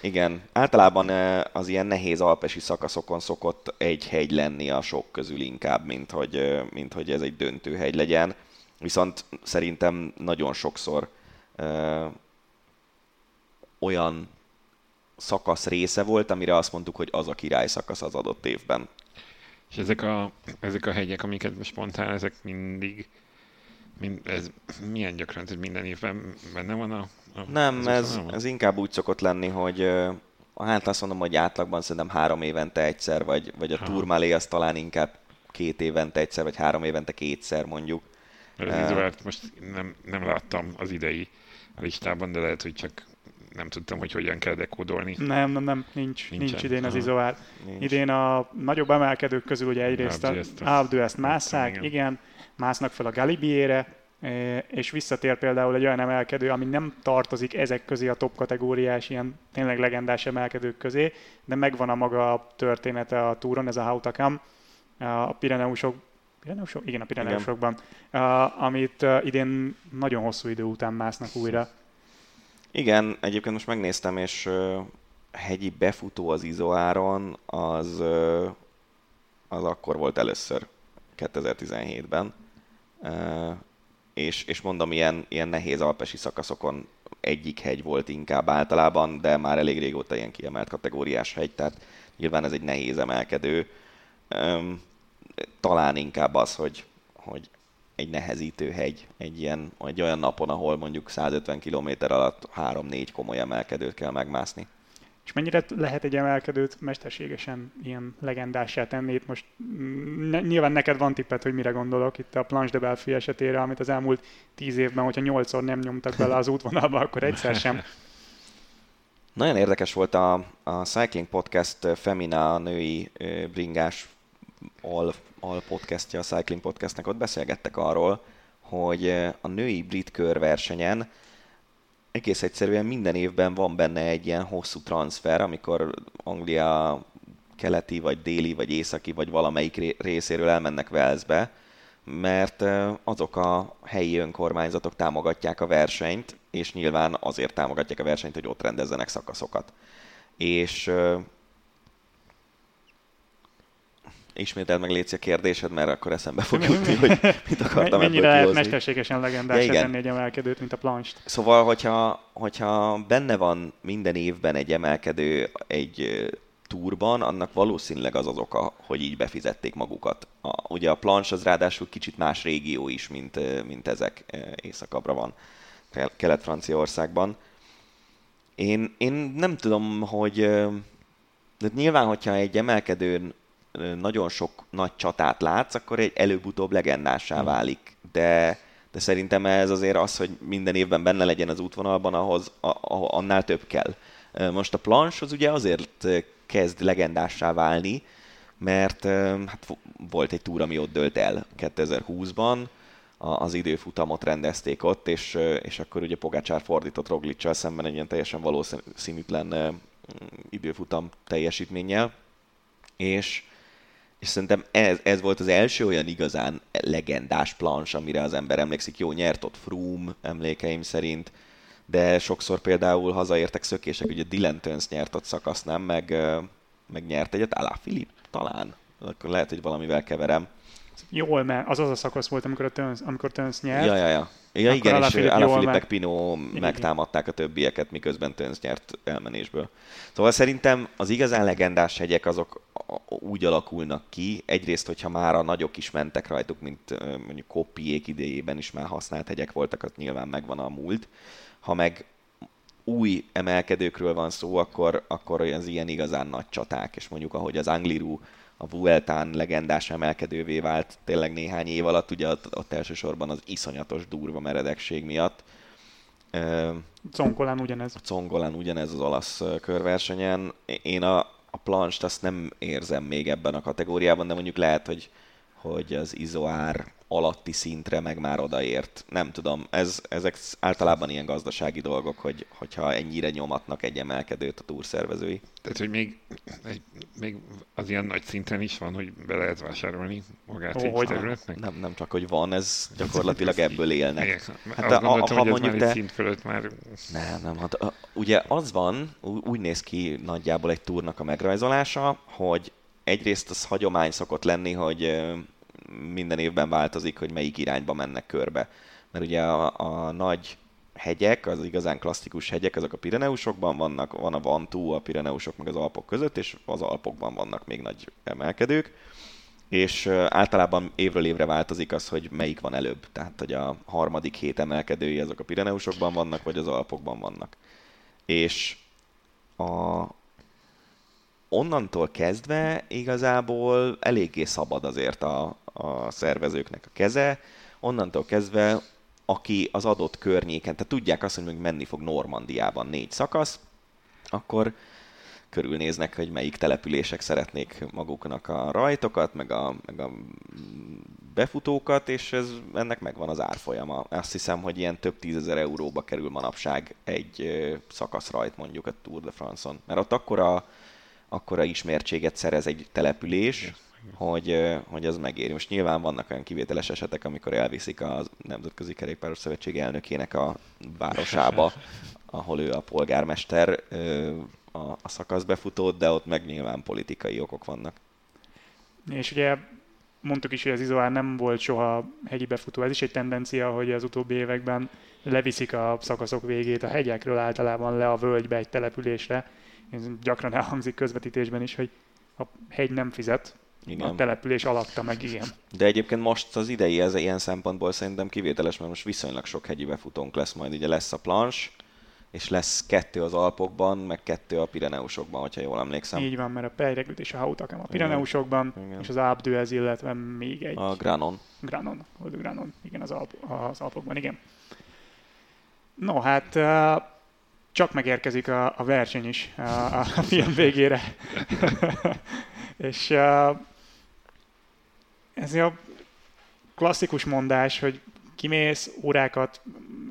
Igen, általában az ilyen nehéz alpesi szakaszokon szokott egy hegy lenni a sok közül inkább, mint hogy, mint hogy ez egy döntő hegy legyen. Viszont szerintem nagyon sokszor ö, olyan szakasz része volt, amire azt mondtuk, hogy az a király szakasz az adott évben. És ezek a, ezek a hegyek, amiket most mondtál, ezek mindig, mind, ez milyen gyakran, hogy minden évben benne van a... a Nem, ez, ez inkább úgy szokott lenni, hogy hát azt mondom, hogy átlagban szerintem három évente egyszer, vagy, vagy a ha. Tourmalé az talán inkább két évente egyszer, vagy három évente kétszer mondjuk. Mert az uh, most nem, nem láttam az idei listában, de lehet, hogy csak nem tudtam, hogy hogyan kell dekódolni. Nem, nem, nem, nincs, nincs, nincs idén az izoár. Idén a nagyobb emelkedők közül ugye egyrészt a Alpe ezt másszák, igen. igen, másznak fel a Galibiére, e, és visszatér például egy olyan emelkedő, ami nem tartozik ezek közé a top kategóriás, ilyen tényleg legendás emelkedők közé, de megvan a maga története a túron, ez a Hautakam, a Pireneusok Pireneusok? Igen, a Pireneusokban, uh, amit uh, idén nagyon hosszú idő után másznak újra. Igen, egyébként most megnéztem, és uh, hegyi befutó az izoáron, az, uh, az akkor volt először, 2017-ben. Uh, és, és mondom, ilyen, ilyen nehéz alpesi szakaszokon egyik hegy volt inkább általában, de már elég régóta ilyen kiemelt kategóriás hegy, tehát nyilván ez egy nehéz emelkedő. Um, talán inkább az, hogy, hogy egy nehezítő hegy, egy, ilyen, egy olyan napon, ahol mondjuk 150 km alatt 3-4 komoly emelkedőt kell megmászni. És mennyire lehet egy emelkedőt mesterségesen ilyen legendássá tenni? Itt most ne, nyilván neked van tippet, hogy mire gondolok itt a Planche de Belfi esetére, amit az elmúlt tíz évben, hogyha nyolcszor nem nyomtak bele az útvonalba, akkor egyszer sem. Nagyon érdekes volt a, a Cycling Podcast Femina, a női bringás al, al podcastja, a Cycling Podcastnek, ott beszélgettek arról, hogy eh, a női brit körversenyen egész egyszerűen minden évben van benne egy ilyen hosszú transfer, amikor Anglia keleti, vagy déli, vagy északi, vagy valamelyik részéről elmennek Velszbe, mert azok a helyi önkormányzatok támogatják a versenyt, és nyilván azért támogatják a versenyt, hogy ott rendezzenek szakaszokat. És ismételd meg Léci a kérdésed, mert akkor eszembe fog jutni, hogy mit akartam Mennyire lehet mesterségesen legendás ja, tenni egy emelkedőt, mint a planst. Szóval, hogyha, hogyha benne van minden évben egy emelkedő egy túrban, annak valószínűleg az az oka, hogy így befizették magukat. A, ugye a planche az ráadásul kicsit más régió is, mint, mint ezek északabbra van Kelet-Franciaországban. Én, én nem tudom, hogy de nyilván, hogyha egy emelkedőn nagyon sok nagy csatát látsz, akkor egy előbb-utóbb legendássá hmm. válik. De, de szerintem ez azért az, hogy minden évben benne legyen az útvonalban, ahhoz a, a, annál több kell. Most a plans az ugye azért kezd legendássá válni, mert hát volt egy túra, ami ott dölt el 2020-ban, az időfutamot rendezték ott, és, és akkor ugye Pogácsár fordított Roglicsal szemben egy ilyen teljesen valószínűtlen időfutam teljesítménnyel, és, és szerintem ez, ez volt az első olyan igazán legendás plans, amire az ember emlékszik. Jó, nyert ott Froome emlékeim szerint, de sokszor például hazaértek szökések, ugye Dylan Töns nyert ott szakaszt, nem? Meg, meg nyert egyet, Alá Filip talán. Akkor lehet, hogy valamivel keverem. Jól, mert az az a szakasz volt, amikor, a Töns, amikor Töns nyert. Ja, ja, ja. Ja, igen, és Alaphilippek Pino megtámadták a többieket, miközben Töns nyert elmenésből. Szóval szerintem az igazán legendás hegyek azok úgy alakulnak ki, egyrészt, hogyha már a nagyok is mentek rajtuk, mint mondjuk Koppiék idejében is már használt hegyek voltak, az nyilván megvan a múlt. Ha meg új emelkedőkről van szó, akkor, akkor az ilyen igazán nagy csaták, és mondjuk ahogy az Angliru a Vueltán legendás emelkedővé vált tényleg néhány év alatt, ugye ott, ott elsősorban az iszonyatos durva meredekség miatt. Congolán ugyanez. Congolán ugyanez az olasz körversenyen. Én a, a planst azt nem érzem még ebben a kategóriában, de mondjuk lehet, hogy, hogy az izoár alatti szintre meg már odaért. Nem tudom, ez, ezek általában ilyen gazdasági dolgok, hogy, hogyha ennyire nyomatnak egy emelkedőt a túrszervezői. Tehát, hogy még, egy, még az ilyen nagy szinten is van, hogy be lehet vásárolni magát oh, egy területnek? Nem, nem csak, hogy van, ez gyakorlatilag ebből élnek. Hát a, a, ha mondjuk te... szint fölött már... Nem, nem, hát ugye az van, úgy néz ki nagyjából egy túrnak a megrajzolása, hogy egyrészt az hagyomány szokott lenni, hogy minden évben változik, hogy melyik irányba mennek körbe. Mert ugye a, a nagy hegyek, az igazán klasszikus hegyek, azok a Pireneusokban vannak, van a Vantú, a Pireneusok meg az Alpok között, és az Alpokban vannak még nagy emelkedők, és általában évről évre változik az, hogy melyik van előbb. Tehát, hogy a harmadik hét emelkedői azok a Pireneusokban vannak, vagy az Alpokban vannak. És a, onnantól kezdve igazából eléggé szabad azért a, a szervezőknek a keze, onnantól kezdve aki az adott környéken, tehát tudják azt, hogy még menni fog Normandiában négy szakasz, akkor körülnéznek, hogy melyik települések szeretnék maguknak a rajtokat, meg a, meg a befutókat, és ez, ennek megvan az árfolyama. Azt hiszem, hogy ilyen több tízezer euróba kerül manapság egy szakaszrajt mondjuk a Tour de France-on. Mert ott akkora, akkora ismertséget szerez egy település, hogy, hogy az megéri. Most nyilván vannak olyan kivételes esetek, amikor elviszik a Nemzetközi Kerékpáros Szövetség elnökének a városába, ahol ő a polgármester a, a szakaszbefutót, de ott meg nyilván politikai okok vannak. És ugye mondtuk is, hogy az Izoár nem volt soha hegyi befutó. Ez is egy tendencia, hogy az utóbbi években leviszik a szakaszok végét a hegyekről általában le a völgybe egy településre. Ez gyakran elhangzik közvetítésben is, hogy a hegy nem fizet, igen. A település alatta meg, igen. De egyébként most az idei ez ilyen szempontból szerintem kivételes, mert most viszonylag sok hegyi befutónk lesz majd. Ugye lesz a plans, és lesz kettő az Alpokban, meg kettő a Pireneusokban, hogyha jól emlékszem. Így van, mert a Pejregült és a Hautakam a Pireneusokban, igen. és az Abdőez, illetve még egy... A Granon. Granon, Granon, igen, az, Alp, az Alpokban, igen. No, hát csak megérkezik a, a verseny is a, a film végére. és ez a klasszikus mondás, hogy kimész, órákat,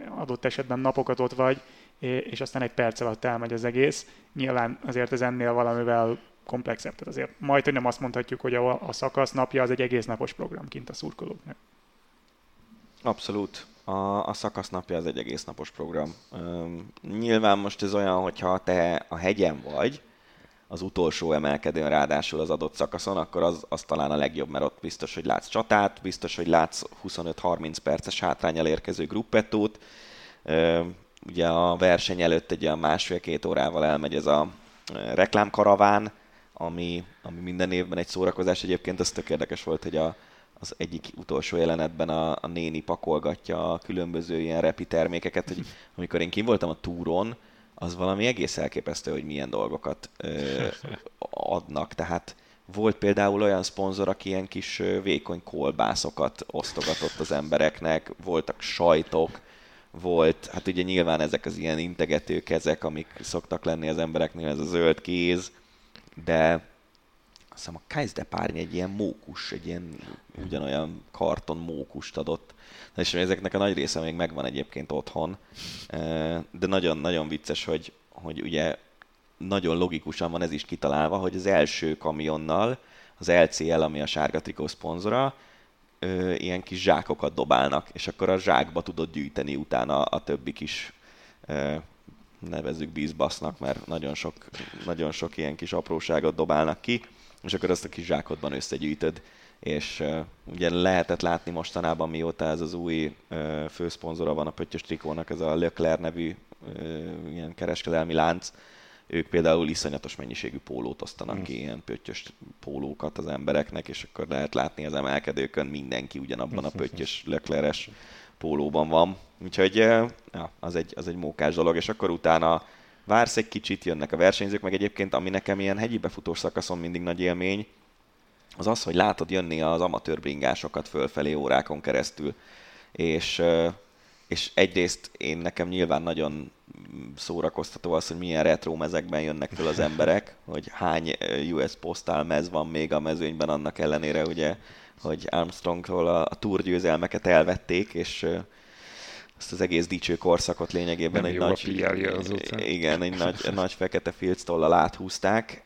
adott esetben napokat ott vagy, és aztán egy perc alatt elmegy az egész. Nyilván azért ez ennél valamivel komplexebb. Tehát azért majd, hogy nem azt mondhatjuk, hogy a, a szakasz napja az egy egész napos program kint a szurkolóknak. Abszolút. A, a szakasz napja az egy egész napos program. Üm, nyilván most ez olyan, hogyha te a hegyen vagy, az utolsó emelkedőn ráadásul az adott szakaszon, akkor az, az talán a legjobb, mert ott biztos, hogy látsz csatát, biztos, hogy látsz 25-30 perces hátrányal érkező gruppettót. Ugye a verseny előtt egy olyan másfél-két órával elmegy ez a reklámkaraván, ami, ami minden évben egy szórakozás. Egyébként az tök érdekes volt, hogy a, az egyik utolsó jelenetben a, a néni pakolgatja a különböző ilyen repi termékeket, hogy amikor én kim voltam a túron, az valami egész elképesztő, hogy milyen dolgokat ö, adnak. Tehát volt például olyan szponzor, aki ilyen kis vékony kolbászokat osztogatott az embereknek, voltak sajtok, volt, hát ugye nyilván ezek az ilyen integető kezek, amik szoktak lenni az embereknél, ez a zöld kéz, de azt hiszem a Kaiz Párny egy ilyen mókus, egy ilyen ugyanolyan karton mókust adott. És ezeknek a nagy része még megvan egyébként otthon, de nagyon-nagyon vicces, hogy, hogy ugye nagyon logikusan van ez is kitalálva, hogy az első kamionnal az LCL, ami a sárga trikó szponzora, ilyen kis zsákokat dobálnak, és akkor a zsákba tudod gyűjteni utána a többi kis nevezzük bízbasznak, mert nagyon sok, nagyon sok ilyen kis apróságot dobálnak ki, és akkor azt a kis zsákodban összegyűjtöd és uh, ugye lehetett látni mostanában, mióta ez az új uh, főszponzora van a Pöttyös Trikónak, ez a Leclerc nevű uh, ilyen kereskedelmi lánc, ők például iszonyatos mennyiségű pólót osztanak mm. ki, ilyen pöttyös pólókat az embereknek, és akkor lehet látni az emelkedőkön mindenki ugyanabban a pöttyös lökleres pólóban van. Úgyhogy ja, az, egy, az egy mókás dolog, és akkor utána vársz egy kicsit, jönnek a versenyzők, meg egyébként ami nekem ilyen hegyi befutós szakaszon mindig nagy élmény, az az, hogy látod jönni az amatőr bringásokat fölfelé órákon keresztül. És, és egyrészt én nekem nyilván nagyon szórakoztató az, hogy milyen retro mezekben jönnek föl az emberek, hogy hány US Postal mez van még a mezőnyben annak ellenére, ugye, hogy Armstrongtól a, a túrgyőzelmeket elvették, és ezt az egész dicső korszakot lényegében Nem egy nagy, igen, egy nagy, nagy fekete filctollal áthúzták,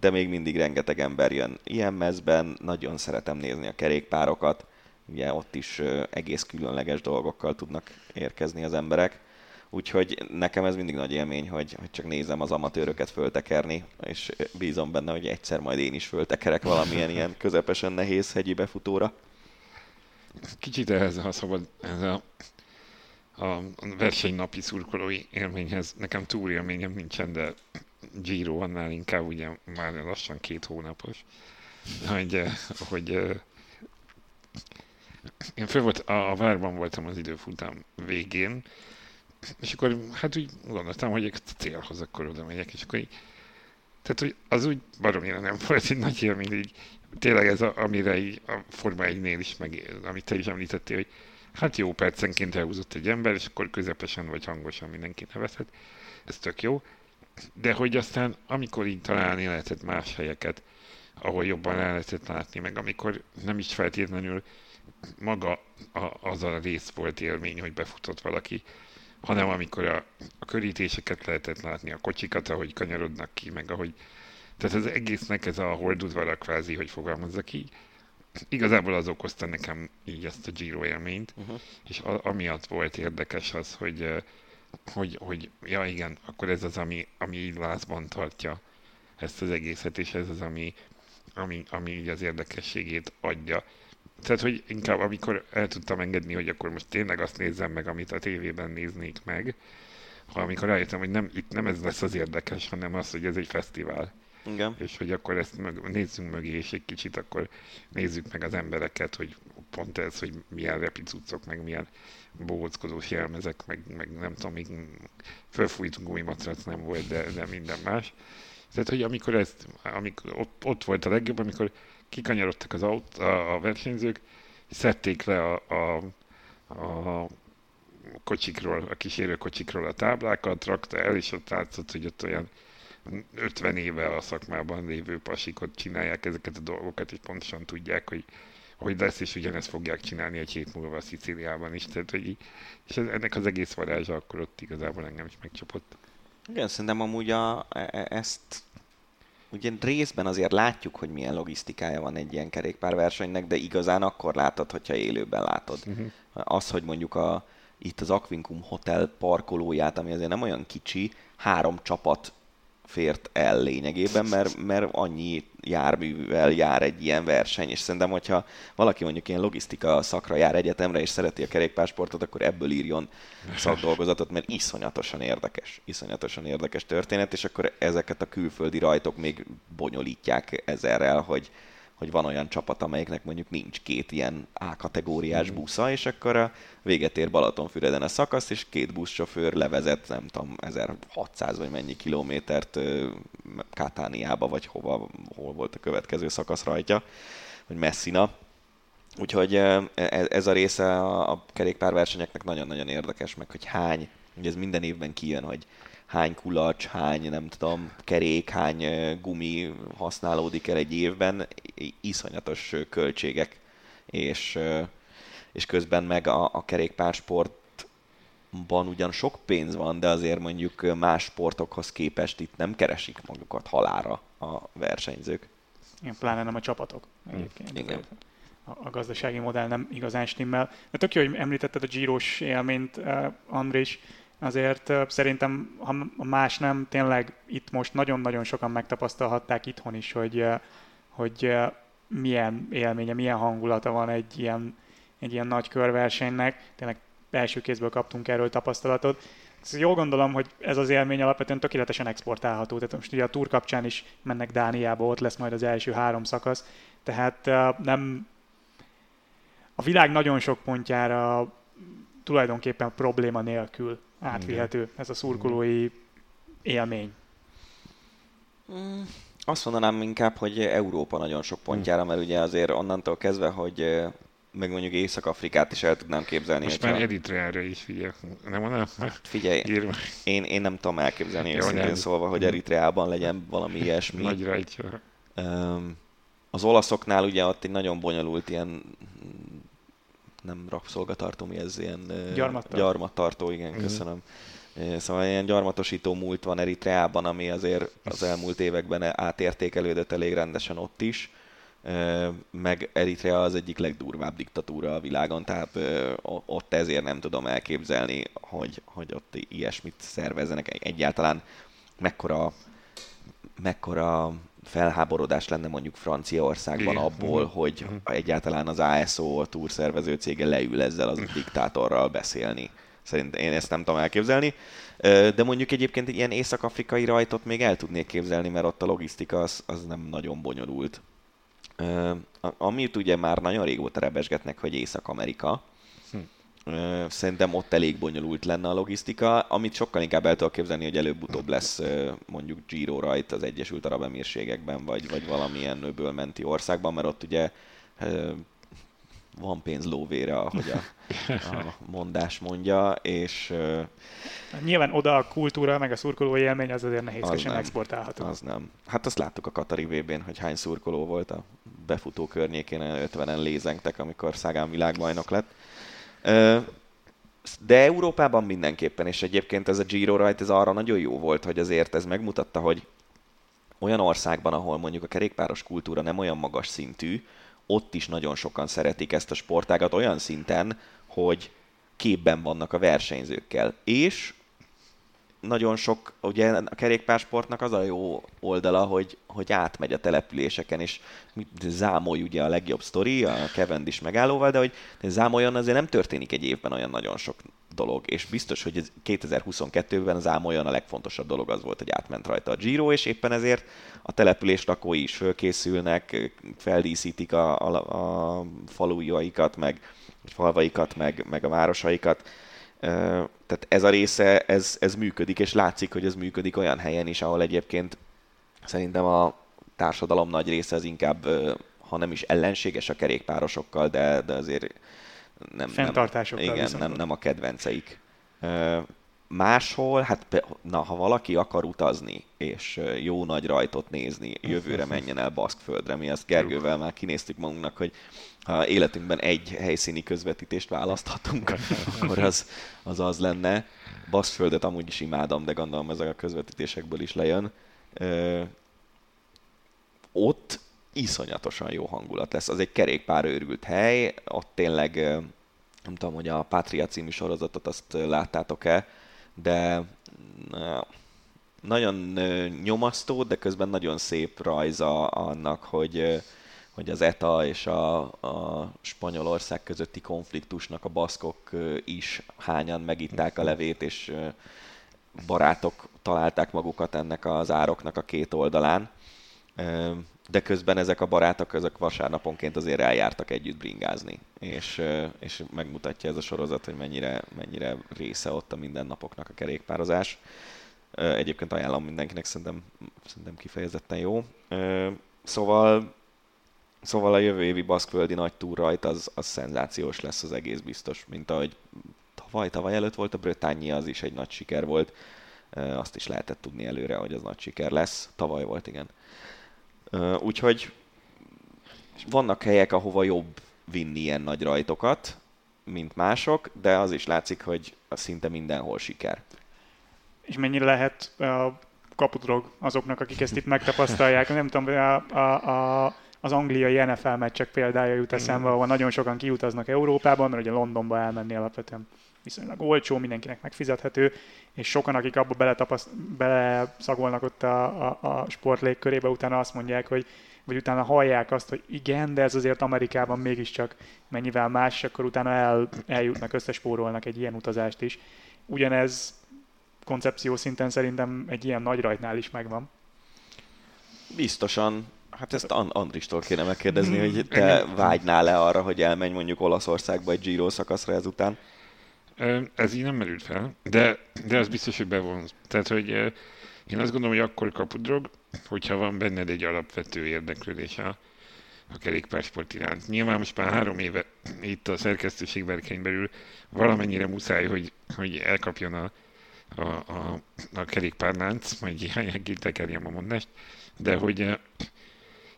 de még mindig rengeteg ember jön ilyen mezben, nagyon szeretem nézni a kerékpárokat, ugye ott is egész különleges dolgokkal tudnak érkezni az emberek. Úgyhogy nekem ez mindig nagy élmény, hogy, hogy csak nézem az amatőröket föltekerni, és bízom benne, hogy egyszer majd én is föltekerek valamilyen ilyen közepesen nehéz hegyi befutóra. Kicsit ehhez, ha szabad, ez a a versenynapi szurkolói élményhez. Nekem túl élményem nincsen, de Giro annál inkább ugye már lassan két hónapos, hogy, hogy én föl volt, a, a várban voltam az időfutam végén, és akkor hát úgy gondoltam, hogy a célhoz akkor oda megyek, és akkor így, tehát hogy az úgy baromira nem volt egy nagy élmény, így tényleg ez, a, amire így a Forma 1-nél is, meg amit te is említettél, hogy Hát jó percenként elhúzott egy ember, és akkor közepesen vagy hangosan mindenki nevezhet. Ez tök jó. De hogy aztán, amikor így találni lehetett más helyeket, ahol jobban el lehetett látni, meg amikor nem is feltétlenül maga a, az a rész volt élmény, hogy befutott valaki, hanem amikor a, a körítéseket lehetett látni, a kocsikat, ahogy kanyarodnak ki, meg ahogy... Tehát az egésznek ez a holdudvara kvázi, hogy fogalmazzak így, igazából az okozta nekem így ezt a Giro élményt, uh-huh. és a, amiatt volt érdekes az, hogy, hogy, hogy ja igen, akkor ez az, ami, ami így lázban tartja ezt az egészet, és ez az, ami, ami, ami így az érdekességét adja. Tehát, hogy inkább amikor el tudtam engedni, hogy akkor most tényleg azt nézzem meg, amit a tévében néznék meg, amikor rájöttem, hogy nem, itt nem ez lesz az érdekes, hanem az, hogy ez egy fesztivál. Igen. És hogy akkor ezt mög, nézzünk mögé, és egy kicsit akkor nézzük meg az embereket, hogy pont ez, hogy milyen repicucok, meg milyen bóckodós jelmezek, meg, meg nem tudom, még fölfújt gumimatrac nem volt, de, de minden más. Tehát, hogy amikor ezt, amikor ott, ott volt a legjobb, amikor kikanyarodtak az aut, a, a versenyzők, szedték le a, a, a kocsikról, a kísérő kocsikról a táblákat, rakta el, és ott látszott, hogy ott olyan 50 éve a szakmában lévő pasikot csinálják ezeket a dolgokat, és pontosan tudják, hogy hogy lesz, és ugyanezt fogják csinálni egy hét múlva a Szicíliában is. Tehát, hogy és ennek az egész varázsa akkor ott igazából engem is megcsapott. Igen, szerintem amúgy a, e, e, ezt ugye részben azért látjuk, hogy milyen logisztikája van egy ilyen kerékpárversenynek, de igazán akkor látod, hogyha élőben látod. Uh-huh. Az, hogy mondjuk a, itt az Aquincum Hotel parkolóját, ami azért nem olyan kicsi, három csapat fért el lényegében, mert, mert annyi járművel jár egy ilyen verseny, és szerintem, hogyha valaki mondjuk ilyen logisztika szakra jár egyetemre, és szereti a kerékpársportot, akkor ebből írjon szakdolgozatot, mert iszonyatosan érdekes, iszonyatosan érdekes történet, és akkor ezeket a külföldi rajtok még bonyolítják ezerrel, hogy, hogy van olyan csapat, amelyiknek mondjuk nincs két ilyen A-kategóriás mm. busza, és akkor a véget ér Balatonfüreden a szakasz, és két buszsofőr levezet, nem tudom, 1600 vagy mennyi kilométert Katániába, vagy hova, hol volt a következő szakasz rajta, vagy Messina. Úgyhogy e, ez a része a kerékpárversenyeknek nagyon-nagyon érdekes, meg hogy hány, ugye ez minden évben kijön, hogy hány kulacs, hány, nem tudom, kerék, hány gumi használódik el egy évben, iszonyatos költségek, és, és közben meg a, a kerékpársportban ugyan sok pénz van, de azért mondjuk más sportokhoz képest itt nem keresik magukat halára a versenyzők. Igen, pláne nem a csapatok egyébként. Igen. A, a gazdasági modell nem igazán stimmel. De tök jó, hogy említetted a gyíros élményt, Andrés azért szerintem, ha más nem, tényleg itt most nagyon-nagyon sokan megtapasztalhatták itthon is, hogy, hogy milyen élménye, milyen hangulata van egy ilyen, egy ilyen nagy körversenynek. Tényleg első kézből kaptunk erről tapasztalatot. Szóval jól gondolom, hogy ez az élmény alapvetően tökéletesen exportálható. Tehát most ugye a túr kapcsán is mennek Dániába, ott lesz majd az első három szakasz. Tehát nem a világ nagyon sok pontjára tulajdonképpen probléma nélkül átvihető ez a szurkolói élmény. Mm, azt mondanám inkább, hogy Európa nagyon sok pontjára, mert ugye azért onnantól kezdve, hogy meg mondjuk Észak-Afrikát is el tudnám képzelni. Most már Eritreára is figyelj, nem mondom? Hát figyelj, én, én nem tudom elképzelni Jó, őszintén nem. szólva, hogy Eritreában legyen valami ilyesmi. Nagy rajtja. Az olaszoknál ugye ott egy nagyon bonyolult ilyen nem rabszolgatartó, mi ez ilyen gyarmattartó, gyarmattartó igen, mm. köszönöm. Szóval ilyen gyarmatosító múlt van Eritreában, ami azért az elmúlt években átértékelődött elég rendesen ott is. Meg Eritrea az egyik legdurvább diktatúra a világon, tehát ott ezért nem tudom elképzelni, hogy, hogy ott ilyesmit szervezzenek egyáltalán. Mekkora, mekkora felháborodás lenne mondjuk Franciaországban Igen. abból, mhm. hogy uh-huh. egyáltalán az ASO, a túrszervező cége leül ezzel az diktátorral beszélni. Szerintem én ezt nem tudom elképzelni. De mondjuk egyébként egy ilyen észak-afrikai rajtot még el tudnék képzelni, mert ott a logisztika az, az nem nagyon bonyolult. Amit ugye már nagyon régóta rebesgetnek, hogy Észak-Amerika, Szerintem ott elég bonyolult lenne a logisztika, amit sokkal inkább el tudok képzelni, hogy előbb-utóbb lesz mondjuk Giro rajt az Egyesült Arab Emírségekben, vagy, vagy valamilyen öböl menti országban, mert ott ugye van pénz lóvére, ahogy a, a mondás mondja, és... Nyilván oda a kultúra, meg a szurkoló élmény az azért nehézkesen az exportálható. Az nem. Hát azt láttuk a Katari vb n hogy hány szurkoló volt a befutó környékén, 50-en lézengtek, amikor Szágán világbajnok lett. De Európában mindenképpen, és egyébként ez a Giro rajt, ez arra nagyon jó volt, hogy azért ez megmutatta, hogy olyan országban, ahol mondjuk a kerékpáros kultúra nem olyan magas szintű, ott is nagyon sokan szeretik ezt a sportágat olyan szinten, hogy képben vannak a versenyzőkkel. És nagyon sok, ugye a kerékpársportnak az a jó oldala, hogy, hogy átmegy a településeken, és zámolj ugye a legjobb sztori, a is megállóval, de hogy zámoljon azért nem történik egy évben olyan nagyon sok dolog, és biztos, hogy 2022-ben zámoljon a legfontosabb dolog az volt, hogy átment rajta a Giro, és éppen ezért a település lakói is fölkészülnek, feldíszítik a, a, a falujaikat, meg falvaikat, meg, meg a városaikat, tehát ez a része, ez, ez működik, és látszik, hogy ez működik olyan helyen is, ahol egyébként szerintem a társadalom nagy része az inkább, ha nem is ellenséges a kerékpárosokkal, de, de azért nem, nem, igen, nem, nem a kedvenceik. Máshol, hát na, ha valaki akar utazni, és jó nagy rajtot nézni, jövőre menjen el Baszkföldre. Mi azt Gergővel már kinéztük magunknak, hogy ha életünkben egy helyszíni közvetítést választhatunk, akkor az, az az lenne. Baszkföldet amúgy is imádom, de gondolom ezek a közvetítésekből is lejön. ott iszonyatosan jó hangulat lesz. Az egy kerékpár őrült hely, ott tényleg, nem tudom, hogy a Patria című sorozatot azt láttátok-e, de nagyon nyomasztó, de közben nagyon szép rajza annak, hogy, hogy az ETA és a, a Spanyolország közötti konfliktusnak a baszkok is hányan megitták a levét, és barátok találták magukat ennek az ároknak a két oldalán. De közben ezek a barátok ezek vasárnaponként azért eljártak együtt bringázni, és, és megmutatja ez a sorozat, hogy mennyire, mennyire része ott a mindennapoknak a kerékpározás. Egyébként ajánlom mindenkinek, szerintem, szerintem kifejezetten jó. Szóval, szóval a jövő évi baszkföldi nagy túr rajt az, az szenzációs lesz az egész biztos, mint ahogy tavaly, tavaly előtt volt a Brötányi, az is egy nagy siker volt. Azt is lehetett tudni előre, hogy az nagy siker lesz. Tavaly volt, igen. Úgyhogy vannak helyek, ahova jobb vinni ilyen nagy rajtokat, mint mások, de az is látszik, hogy szinte mindenhol siker és mennyire lehet a kapudrog azoknak, akik ezt itt megtapasztalják. Nem tudom, a, a, a, az angliai NFL meccsek példája jut eszembe, ahol nagyon sokan kiutaznak Európában, mert ugye Londonba elmenni alapvetően viszonylag olcsó, mindenkinek megfizethető, és sokan, akik abba beleszagolnak ott a, a, a sport légkörébe, utána azt mondják, hogy vagy utána hallják azt, hogy igen, de ez azért Amerikában mégiscsak mennyivel más, és akkor utána el, eljutnak, összespórolnak egy ilyen utazást is. Ugyanez koncepció szinten szerintem egy ilyen nagy rajtnál is megvan. Biztosan. Hát ezt And- Andristól kéne megkérdezni, hogy te vágynál-e arra, hogy elmenj mondjuk Olaszországba egy Giro szakaszra ezután? Ez így nem merült fel, de, de az biztos, hogy bevonz. Tehát, hogy én azt gondolom, hogy akkor kapudrog, hogyha van benned egy alapvető érdeklődés a, a kerékpársport iránt. Nyilván most már három éve itt a szerkesztőség belül valamennyire muszáj, hogy, hogy elkapjon a, a, a, a kerékpárlánc, majd ilyen tekerjem a mondást, de hogy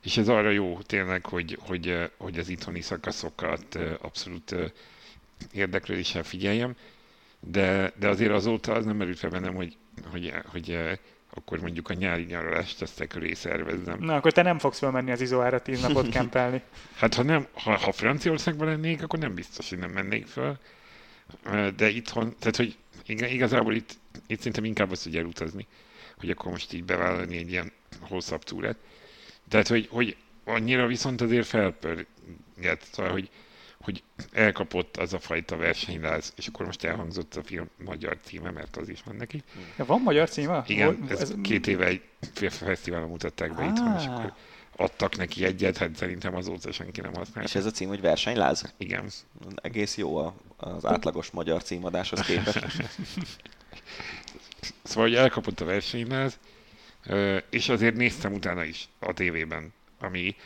és ez arra jó tényleg, hogy, hogy, eh, hogy az itthoni szakaszokat eh, abszolút érdeklődéssel figyeljem, de, de azért azóta az nem merült fel bennem, hogy, hogy, hogy akkor mondjuk a nyári nyaralást ezt e köré szervezzem. Na, akkor te nem fogsz felmenni az izóára tíz napot kempelni. hát ha, nem, ha, ha Franciaországban lennék, akkor nem biztos, hogy nem mennék fel. De itthon, tehát hogy igazából itt itt szerintem inkább az, hogy elutazni, hogy akkor most így bevállalni egy ilyen hosszabb túrát. Tehát, hogy, hogy annyira viszont azért felpörget, szóval, hogy, hogy elkapott az a fajta versenyláz, és akkor most elhangzott a film magyar címe, mert az is van neki. Ja, van magyar címe? Igen, ez, ez két éve egy fesztiválon mutatták be ah. itthon, és akkor adtak neki egyet, hát szerintem azóta senki nem használta. És ez a cím, hogy versenyláz? Igen. Egész jó az átlagos magyar címadáshoz képest. Szóval, hogy elkapott a versenyhez, és azért néztem utána is a tévében, ami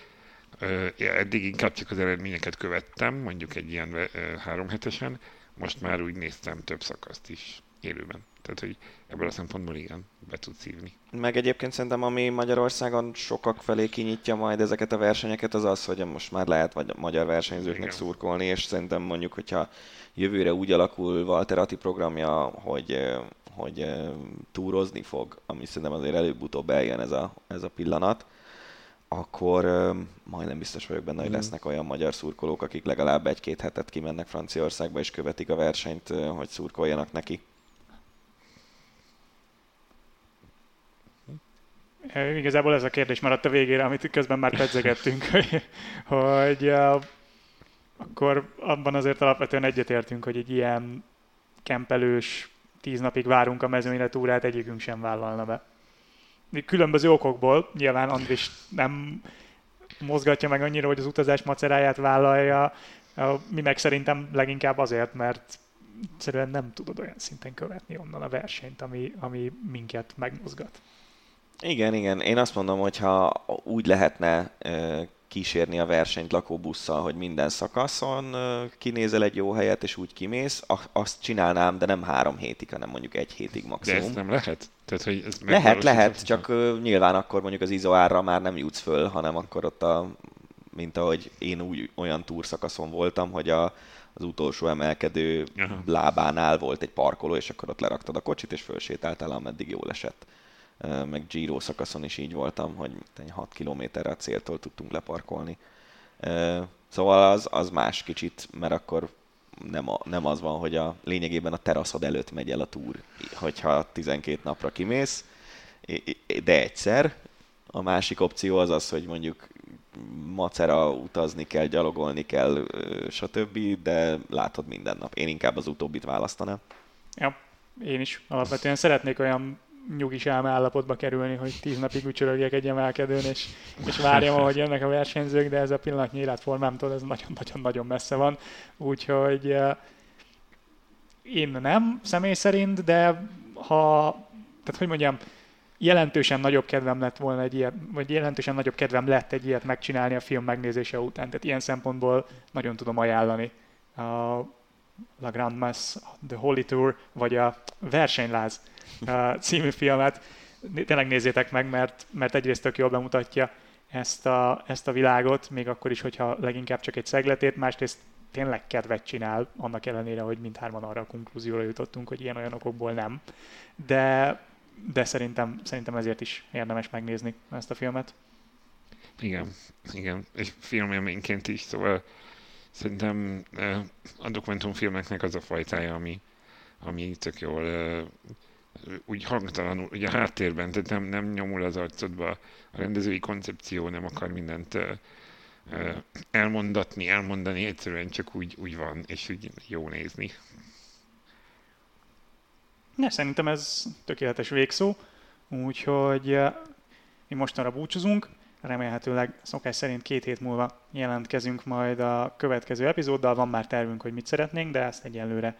eddig inkább csak az eredményeket követtem, mondjuk egy ilyen három hetesen, most már úgy néztem több szakaszt is élőben. Tehát, hogy ebből a szempontból igen, be tud szívni. Meg egyébként szerintem, ami Magyarországon sokak felé kinyitja majd ezeket a versenyeket, az az, hogy most már lehet vagy magyar versenyzőknek igen. szurkolni, és szerintem mondjuk, hogyha jövőre úgy alakul Walter Atti programja, hogy hogy túrozni fog, ami szerintem azért előbb-utóbb eljön ez a, ez a pillanat, akkor majdnem biztos vagyok benne, hogy mm. lesznek olyan magyar szurkolók, akik legalább egy-két hetet kimennek Franciaországba és követik a versenyt, hogy szurkoljanak neki. Igazából ez a kérdés maradt a végére, amit közben már pedzegettünk, hogy, hogy akkor abban azért alapvetően egyetértünk, hogy egy ilyen kempelős tíz napig várunk a mezőnyre túrát, egyikünk sem vállalna be. Különböző okokból, nyilván Andris nem mozgatja meg annyira, hogy az utazás maceráját vállalja, mi meg szerintem leginkább azért, mert egyszerűen nem tudod olyan szinten követni onnan a versenyt, ami, ami minket megmozgat. Igen, igen. Én azt mondom, hogy ha úgy lehetne kísérni a versenyt lakóbusszal, hogy minden szakaszon kinézel egy jó helyet, és úgy kimész, azt csinálnám, de nem három hétig, hanem mondjuk egy hétig maximum. De ezt nem lehet? Tehát, hogy ez lehet, lehet, csak nyilván akkor mondjuk az izoárra már nem jutsz föl, hanem akkor ott a, mint ahogy én úgy olyan túrszakaszon voltam, hogy a, az utolsó emelkedő Aha. lábánál volt egy parkoló, és akkor ott leraktad a kocsit, és fölsétáltál, ameddig jól esett. Meg Giro szakaszon is így voltam, hogy 6 kilométerre a céltól tudtunk leparkolni. Szóval az, az más kicsit, mert akkor nem, a, nem az van, hogy a lényegében a teraszod előtt megy el a túr, hogyha 12 napra kimész, de egyszer. A másik opció az az, hogy mondjuk macera utazni kell, gyalogolni kell, stb., de látod minden nap. Én inkább az utóbbit választanám. Ja, én is alapvetően szeretnék olyan nyugis állapotba kerülni, hogy tíz napig ücsörögjek egy emelkedőn, és, és várjam, ahogy jönnek a versenyzők, de ez a pillanatnyi életformámtól ez nagyon-nagyon-nagyon messze van. Úgyhogy én nem személy szerint, de ha, tehát hogy mondjam, jelentősen nagyobb kedvem lett volna egy ilyet, vagy jelentősen nagyobb kedvem lett egy ilyet megcsinálni a film megnézése után. Tehát ilyen szempontból nagyon tudom ajánlani a La Grand Mass, The Holy Tour, vagy a Versenyláz című filmet. Tényleg nézzétek meg, mert, mert egyrészt tök jól bemutatja ezt a, ezt a világot, még akkor is, hogyha leginkább csak egy szegletét, másrészt tényleg kedvet csinál, annak ellenére, hogy mindhárman arra a konklúzióra jutottunk, hogy ilyen-olyan okokból nem. De, de szerintem, szerintem ezért is érdemes megnézni ezt a filmet. Igen, igen, és filmélményként is, szóval szerintem a dokumentumfilmeknek az a fajtája, ami, ami tök jól úgy hangtalanul, ugye a háttérben, tehát nem, nem nyomul az arcodba a rendezői koncepció, nem akar mindent elmondatni, elmondani, egyszerűen csak úgy, úgy van, és úgy jó nézni. Ne, szerintem ez tökéletes végszó, úgyhogy mi mostanra búcsúzunk, remélhetőleg szokás szerint két hét múlva jelentkezünk majd a következő epizóddal, van már tervünk, hogy mit szeretnénk, de ezt egyelőre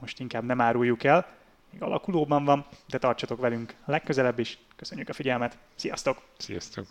most inkább nem áruljuk el még alakulóban van, de tartsatok velünk legközelebb is. Köszönjük a figyelmet, sziasztok! Sziasztok!